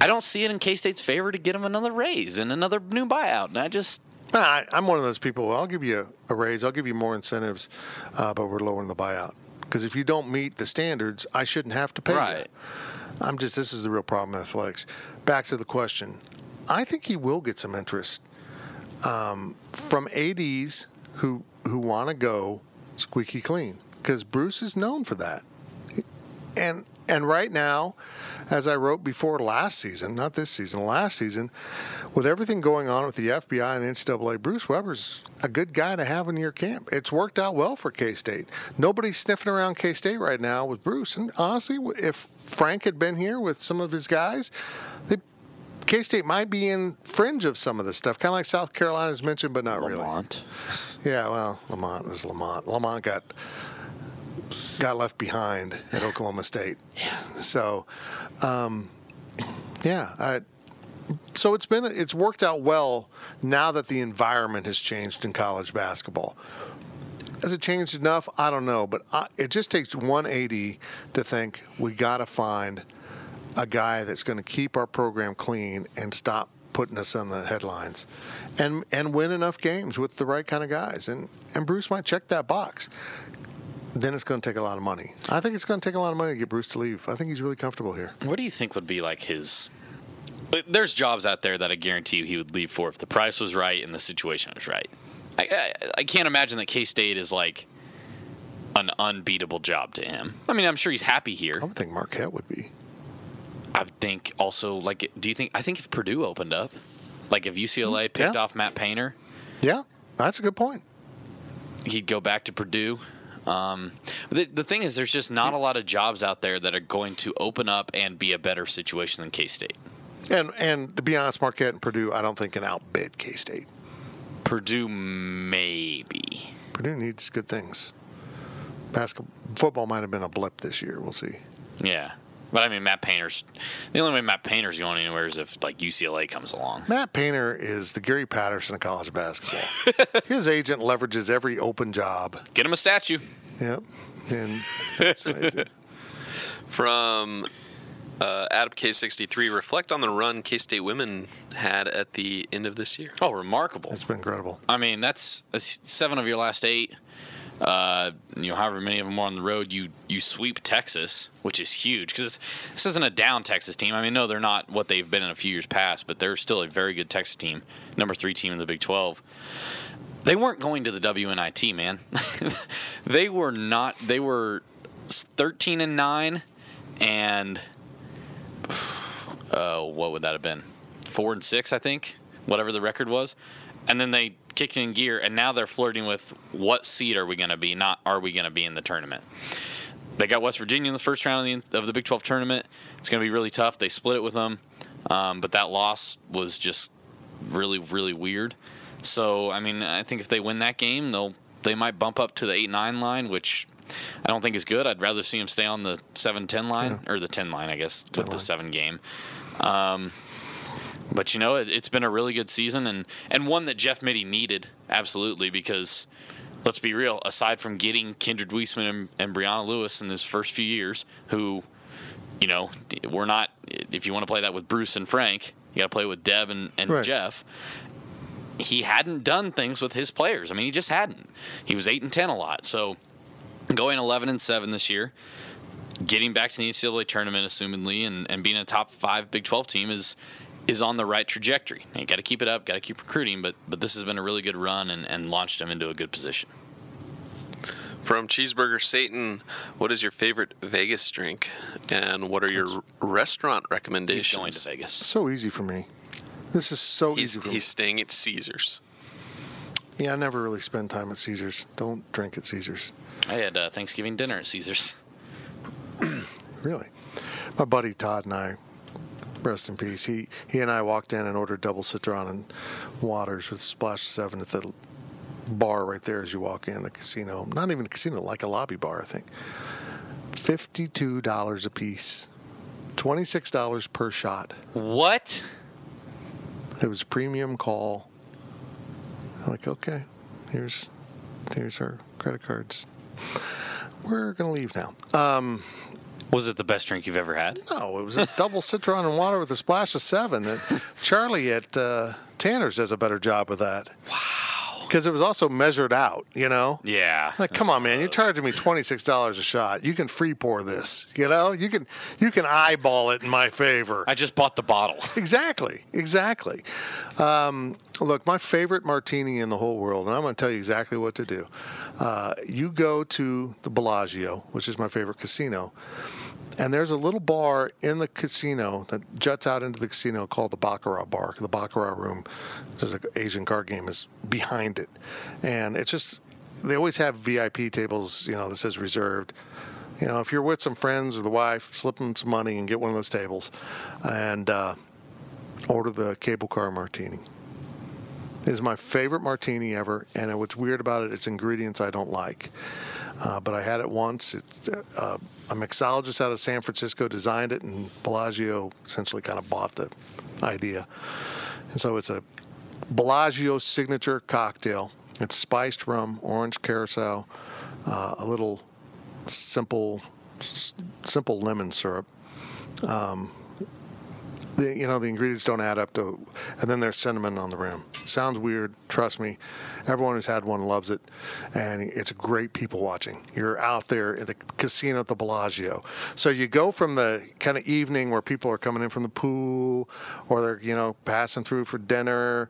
I don't see it in K State's favor to get him another raise and another new buyout. And I just Nah, I, I'm one of those people. I'll give you a, a raise. I'll give you more incentives, uh, but we're lowering the buyout. Because if you don't meet the standards, I shouldn't have to pay Right. you. I'm just. This is the real problem in athletics. Back to the question. I think he will get some interest um, from ads who who want to go squeaky clean because Bruce is known for that. And and right now, as I wrote before last season, not this season, last season, with everything going on with the FBI and NCAA, Bruce Weber's a good guy to have in your camp. It's worked out well for K State. Nobody's sniffing around K State right now with Bruce. And honestly, if Frank had been here with some of his guys, K State might be in fringe of some of this stuff, kind of like South Carolina's mentioned, but not really. Lamont. Yeah, well, Lamont was Lamont. Lamont got got left behind at Oklahoma State. Yeah. So, um, yeah, I, so it's been it's worked out well now that the environment has changed in college basketball. Has it changed enough? I don't know, but I, it just takes 180 to think we got to find a guy that's going to keep our program clean and stop putting us on the headlines, and and win enough games with the right kind of guys. And and Bruce might check that box. Then it's going to take a lot of money. I think it's going to take a lot of money to get Bruce to leave. I think he's really comfortable here. What do you think would be like his? Uh, there's jobs out there that I guarantee you he would leave for if the price was right and the situation was right. I, I, I can't imagine that K State is like an unbeatable job to him. I mean, I'm sure he's happy here. I would think Marquette would be. I think also like, do you think? I think if Purdue opened up, like if UCLA picked Yeah. off Matt Painter, Yeah, that's a good point. he'd go back to Purdue. Um, the, the thing is, there's just not a lot of jobs out there that are going to open up and be a better situation than K State. And and to be honest, Marquette and Purdue, I don't think can outbid K State. Purdue, maybe. Purdue needs good things. Basketball, football might have been a blip this year. We'll see. Yeah. But I mean, Matt Painter's the only way Matt Painter's going anywhere is if like UCLA comes along. Matt Painter is the Gary Patterson of college basketball. His agent leverages every open job. Get him a statue. Yep. And that's what I did. From uh, Adam K63, reflect on the run K State women had at the end of this year. Oh, remarkable! it's been incredible. I mean, that's, that's seven of your last eight. Uh, you know, however many of them are on the road, you you sweep Texas, which is huge because this isn't a down Texas team. I mean, no, they're not what they've been in a few years past, but they're still a very good Texas team, number three team in the Big Twelve. They weren't going to the WNIT, man. they were not. They were thirteen and nine, and uh, what would that have been? Four and six, I think, whatever the record was. And then they kicked in gear, and now they're flirting with what seed are we going to be? Not are we going to be in the tournament? They got West Virginia in the first round of the, of the Big 12 tournament. It's going to be really tough. They split it with them, um, but that loss was just really, really weird. So, I mean, I think if they win that game, they'll they might bump up to the eight nine line, which I don't think is good. I'd rather see him stay on the seven ten line or the ten line, I guess, with the seven game. Um, but you know, it, it's been a really good season and and one that Jeff Mittie needed absolutely because let's be real. Aside from getting Kindred Wesemann and, and Breanna Lewis in his first few years, who you know, we're not. If you want to play that with Bruce and Frank, you got to play with Deb and, and Right. Jeff. He hadn't done things with his players. I mean, he just hadn't. He was eight and ten a lot. So going eleven and seven this year, getting back to the NCAA tournament, assumedly, and, and being a top five Big Twelve team is is on the right trajectory. You got to keep it up. Got to keep recruiting. But but this has been a really good run and, and launched him into a good position. From Cheeseburger Satan, what is your favorite Vegas drink, and what are your restaurant He's recommendations? going to Vegas. So easy for me. This is so He's, easy for he's me. staying at Caesars. Yeah, I never really spend time at Caesars. Don't drink at Caesars. I had uh, Thanksgiving dinner at Caesars. Really. My buddy Todd and I, rest in peace, he, he and I walked in and ordered double citron and waters with splash seven at the bar right there as you walk in the casino. Not even the casino, like a lobby bar, I think. $52 a piece. $26 per shot. What? It was premium call. I'm like, okay, here's here's our credit cards. We're gonna leave now. Uh, Was it the best drink you've ever had? no, it was a double citron and water with a splash of seven. Charlie at uh, Tanner's does a better job with that. Wow. Because it was also measured out, you know. Yeah. Like, come on, man! You're charging me twenty six dollars a shot. You can free pour this, you know. You can you can eyeball it in my favor. I just bought the bottle. Exactly, exactly. Um, look, my favorite martini in the whole world, and I'm going to tell you exactly what to do. Uh, you go to the Bellagio, which is my favorite casino, and there's a little bar in the casino that juts out into the casino called the Baccarat Bar. The Baccarat Room, there's an Asian card game is behind it, and it's just they always have VIP tables, you know, that says reserved. You know, if you're with some friends or the wife, slip them some money and get one of those tables, and uh, order the cable car martini. It is my favorite martini ever, and what's weird about it, it's ingredients I don't like. Uh, but I had it once. It's, uh, a mixologist out of San Francisco designed it, and Bellagio essentially kind of bought the idea. And so it's a Bellagio signature cocktail. It's spiced rum, orange curacao, uh, a little simple, s- simple lemon syrup. The you know the ingredients don't add up to and then there's cinnamon on the rim. Sounds weird trust me. Everyone who's had one loves it and it's great people watching. You're out there at the casino at the bellagio. So you go from the kind of evening where people are coming in from the pool or they're you know passing through for dinner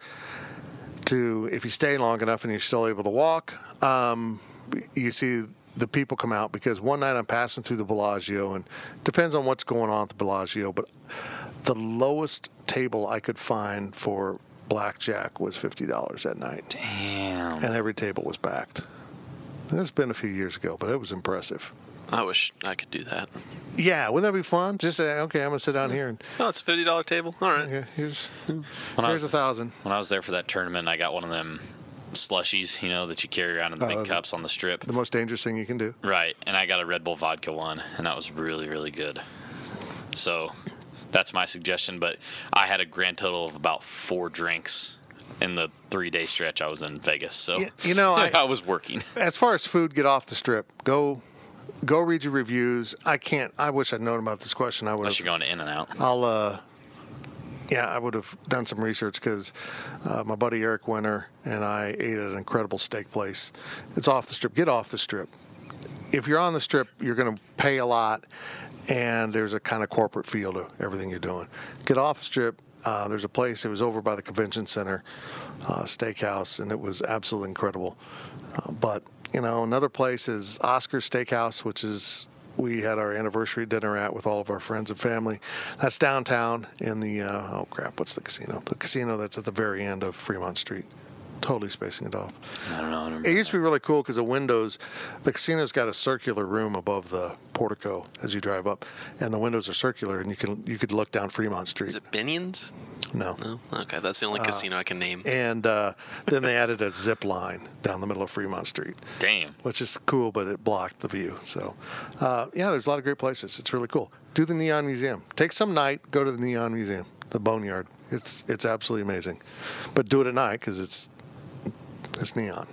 to if you stay long enough and you're still able to walk, um, you see the people come out because one night I'm passing through the Bellagio and depends on what's going on at the Bellagio, but the lowest table I could find for blackjack was fifty dollars that night, Damn. and every table was packed. And It's been a few years ago, but it was impressive. I wish I could do that. Yeah, wouldn't that be fun? Just say, okay, I'm gonna sit down here and Oh, it's a fifty dollar table. All right. okay, here's When here's was- a thousand. When I was there for that tournament, I got one of them slushies, you know, that you carry around in oh, the Oh, big cups on the strip. The most dangerous thing you can do. Right, and I got a Red Bull vodka one, and that was really, really good. So that's my suggestion. But I had a grand total of about four drinks in the three day stretch I was in Vegas. So Y- you know, I- I was working. as far as food, get off the strip. Go, go read your reviews. I can't. I wish I'd known about this question. I would Unless you're going to In and Out. I'll. uh Yeah, I would have done some research because uh, my buddy Eric Winter and I ate at an incredible steak place. It's off the strip. Get off the strip. If you're on the strip, you're going to pay a lot, and there's a kind of corporate feel to everything you're doing. Get off the strip. Uh, there's a place. It was over by the convention center, uh, steakhouse, and it was absolutely incredible. Uh, but you know, another place is Oscar Steakhouse, which is we had our anniversary dinner at with all of our friends and family. That's downtown in the uh, oh crap, what's the casino? The casino that's at the very end of Fremont Street. Totally spacing it off. I don't know. I don't It used to be really cool because the windows, the casino's got a circular room above the portico as you drive up, and the windows are circular, and you can you could look down Fremont Street. Is it Binions? no. No. Okay, that's the only casino I can name. And uh, then they added a zip line down the middle of Fremont Street, Damn. which is cool, but it blocked the view. So, uh, yeah, there's a lot of great places. It's really cool. Do the Neon Museum. Take some night. Go to the Neon Museum, the Boneyard. It's it's absolutely amazing, but do it at night because it's it's neon.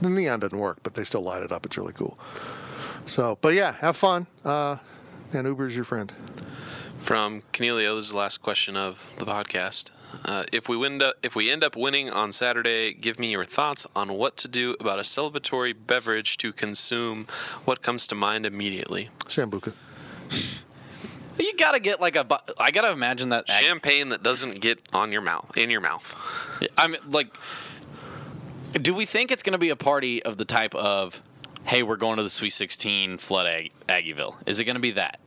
The neon doesn't work, but they still light it up. It's really cool. So, but yeah, have fun. Uh, and Uber's your friend. From Cornelio, this is the last question of the podcast. Uh, if we win, if we end up winning on Saturday, give me your thoughts on what to do about a celebratory beverage to consume. What comes to mind immediately? Sambuca. You gotta get like a. I gotta imagine that. Champagne that doesn't get on your mouth, in your mouth. I mean, like, do we think it's gonna be a party of the type of, hey, we're going to the Sweet 16 flood Ag- Aggieville? Is it gonna be that?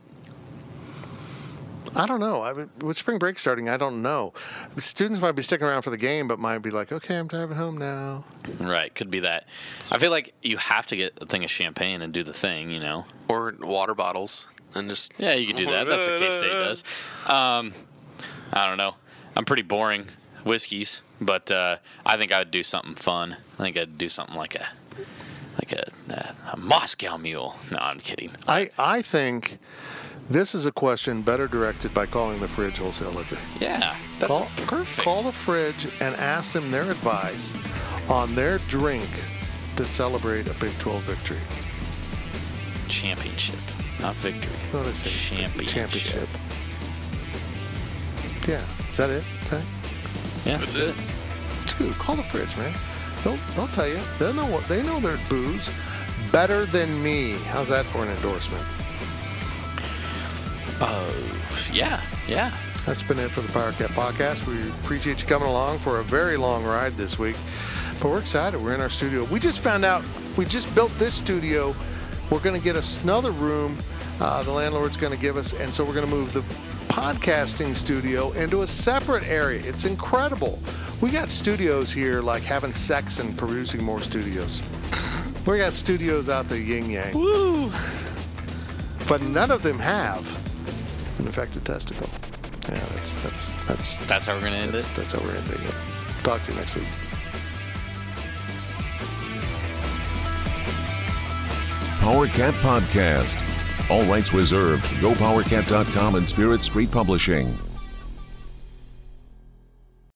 I don't know. I, with spring break starting, I don't know. Students might be sticking around for the game, but might be like, okay, I'm driving home now. Right, could be that. I feel like you have to get a thing of champagne and do the thing, you know. Or water bottles and just Yeah, you could do that. That's what K State does. Um, I don't know. I'm pretty boring whiskeys, but uh, I think I would do something fun. I think I'd do something like a like a, a, a Moscow Mule. No, I'm kidding. I, I think this is a question better directed by calling the fridge wholesale liquor. Yeah, that's call, perfect. Call the fridge and ask them their advice on their drink to celebrate a Big 12 victory. Championship, not victory. What did I say? Championship. Championship. Yeah. Is that it? Zach? Yeah, That's it. Dude, call the fridge, man. They'll, they'll tell you. They know what they know. Their booze better than me. How's that for an endorsement? Oh, yeah, yeah. That's been it for the Power Cat podcast. We appreciate you coming along for a very long ride this week. But we're excited. We're in our studio. We just found out we just built this studio. We're going to get us another room. Uh, the landlord's going to give us, and so we're going to move the podcasting studio into a separate area. It's incredible. We got studios here like having sex and producing more studios. We got studios out the yin yang. Woo! But none of them have an affected testicle. Yeah, that's that's that's That's how we're gonna end that's, it. that's how we're ending it. Talk to you next week. Power Cat Podcast. All rights reserved. GoPowerCat.com and Spirit Street Publishing.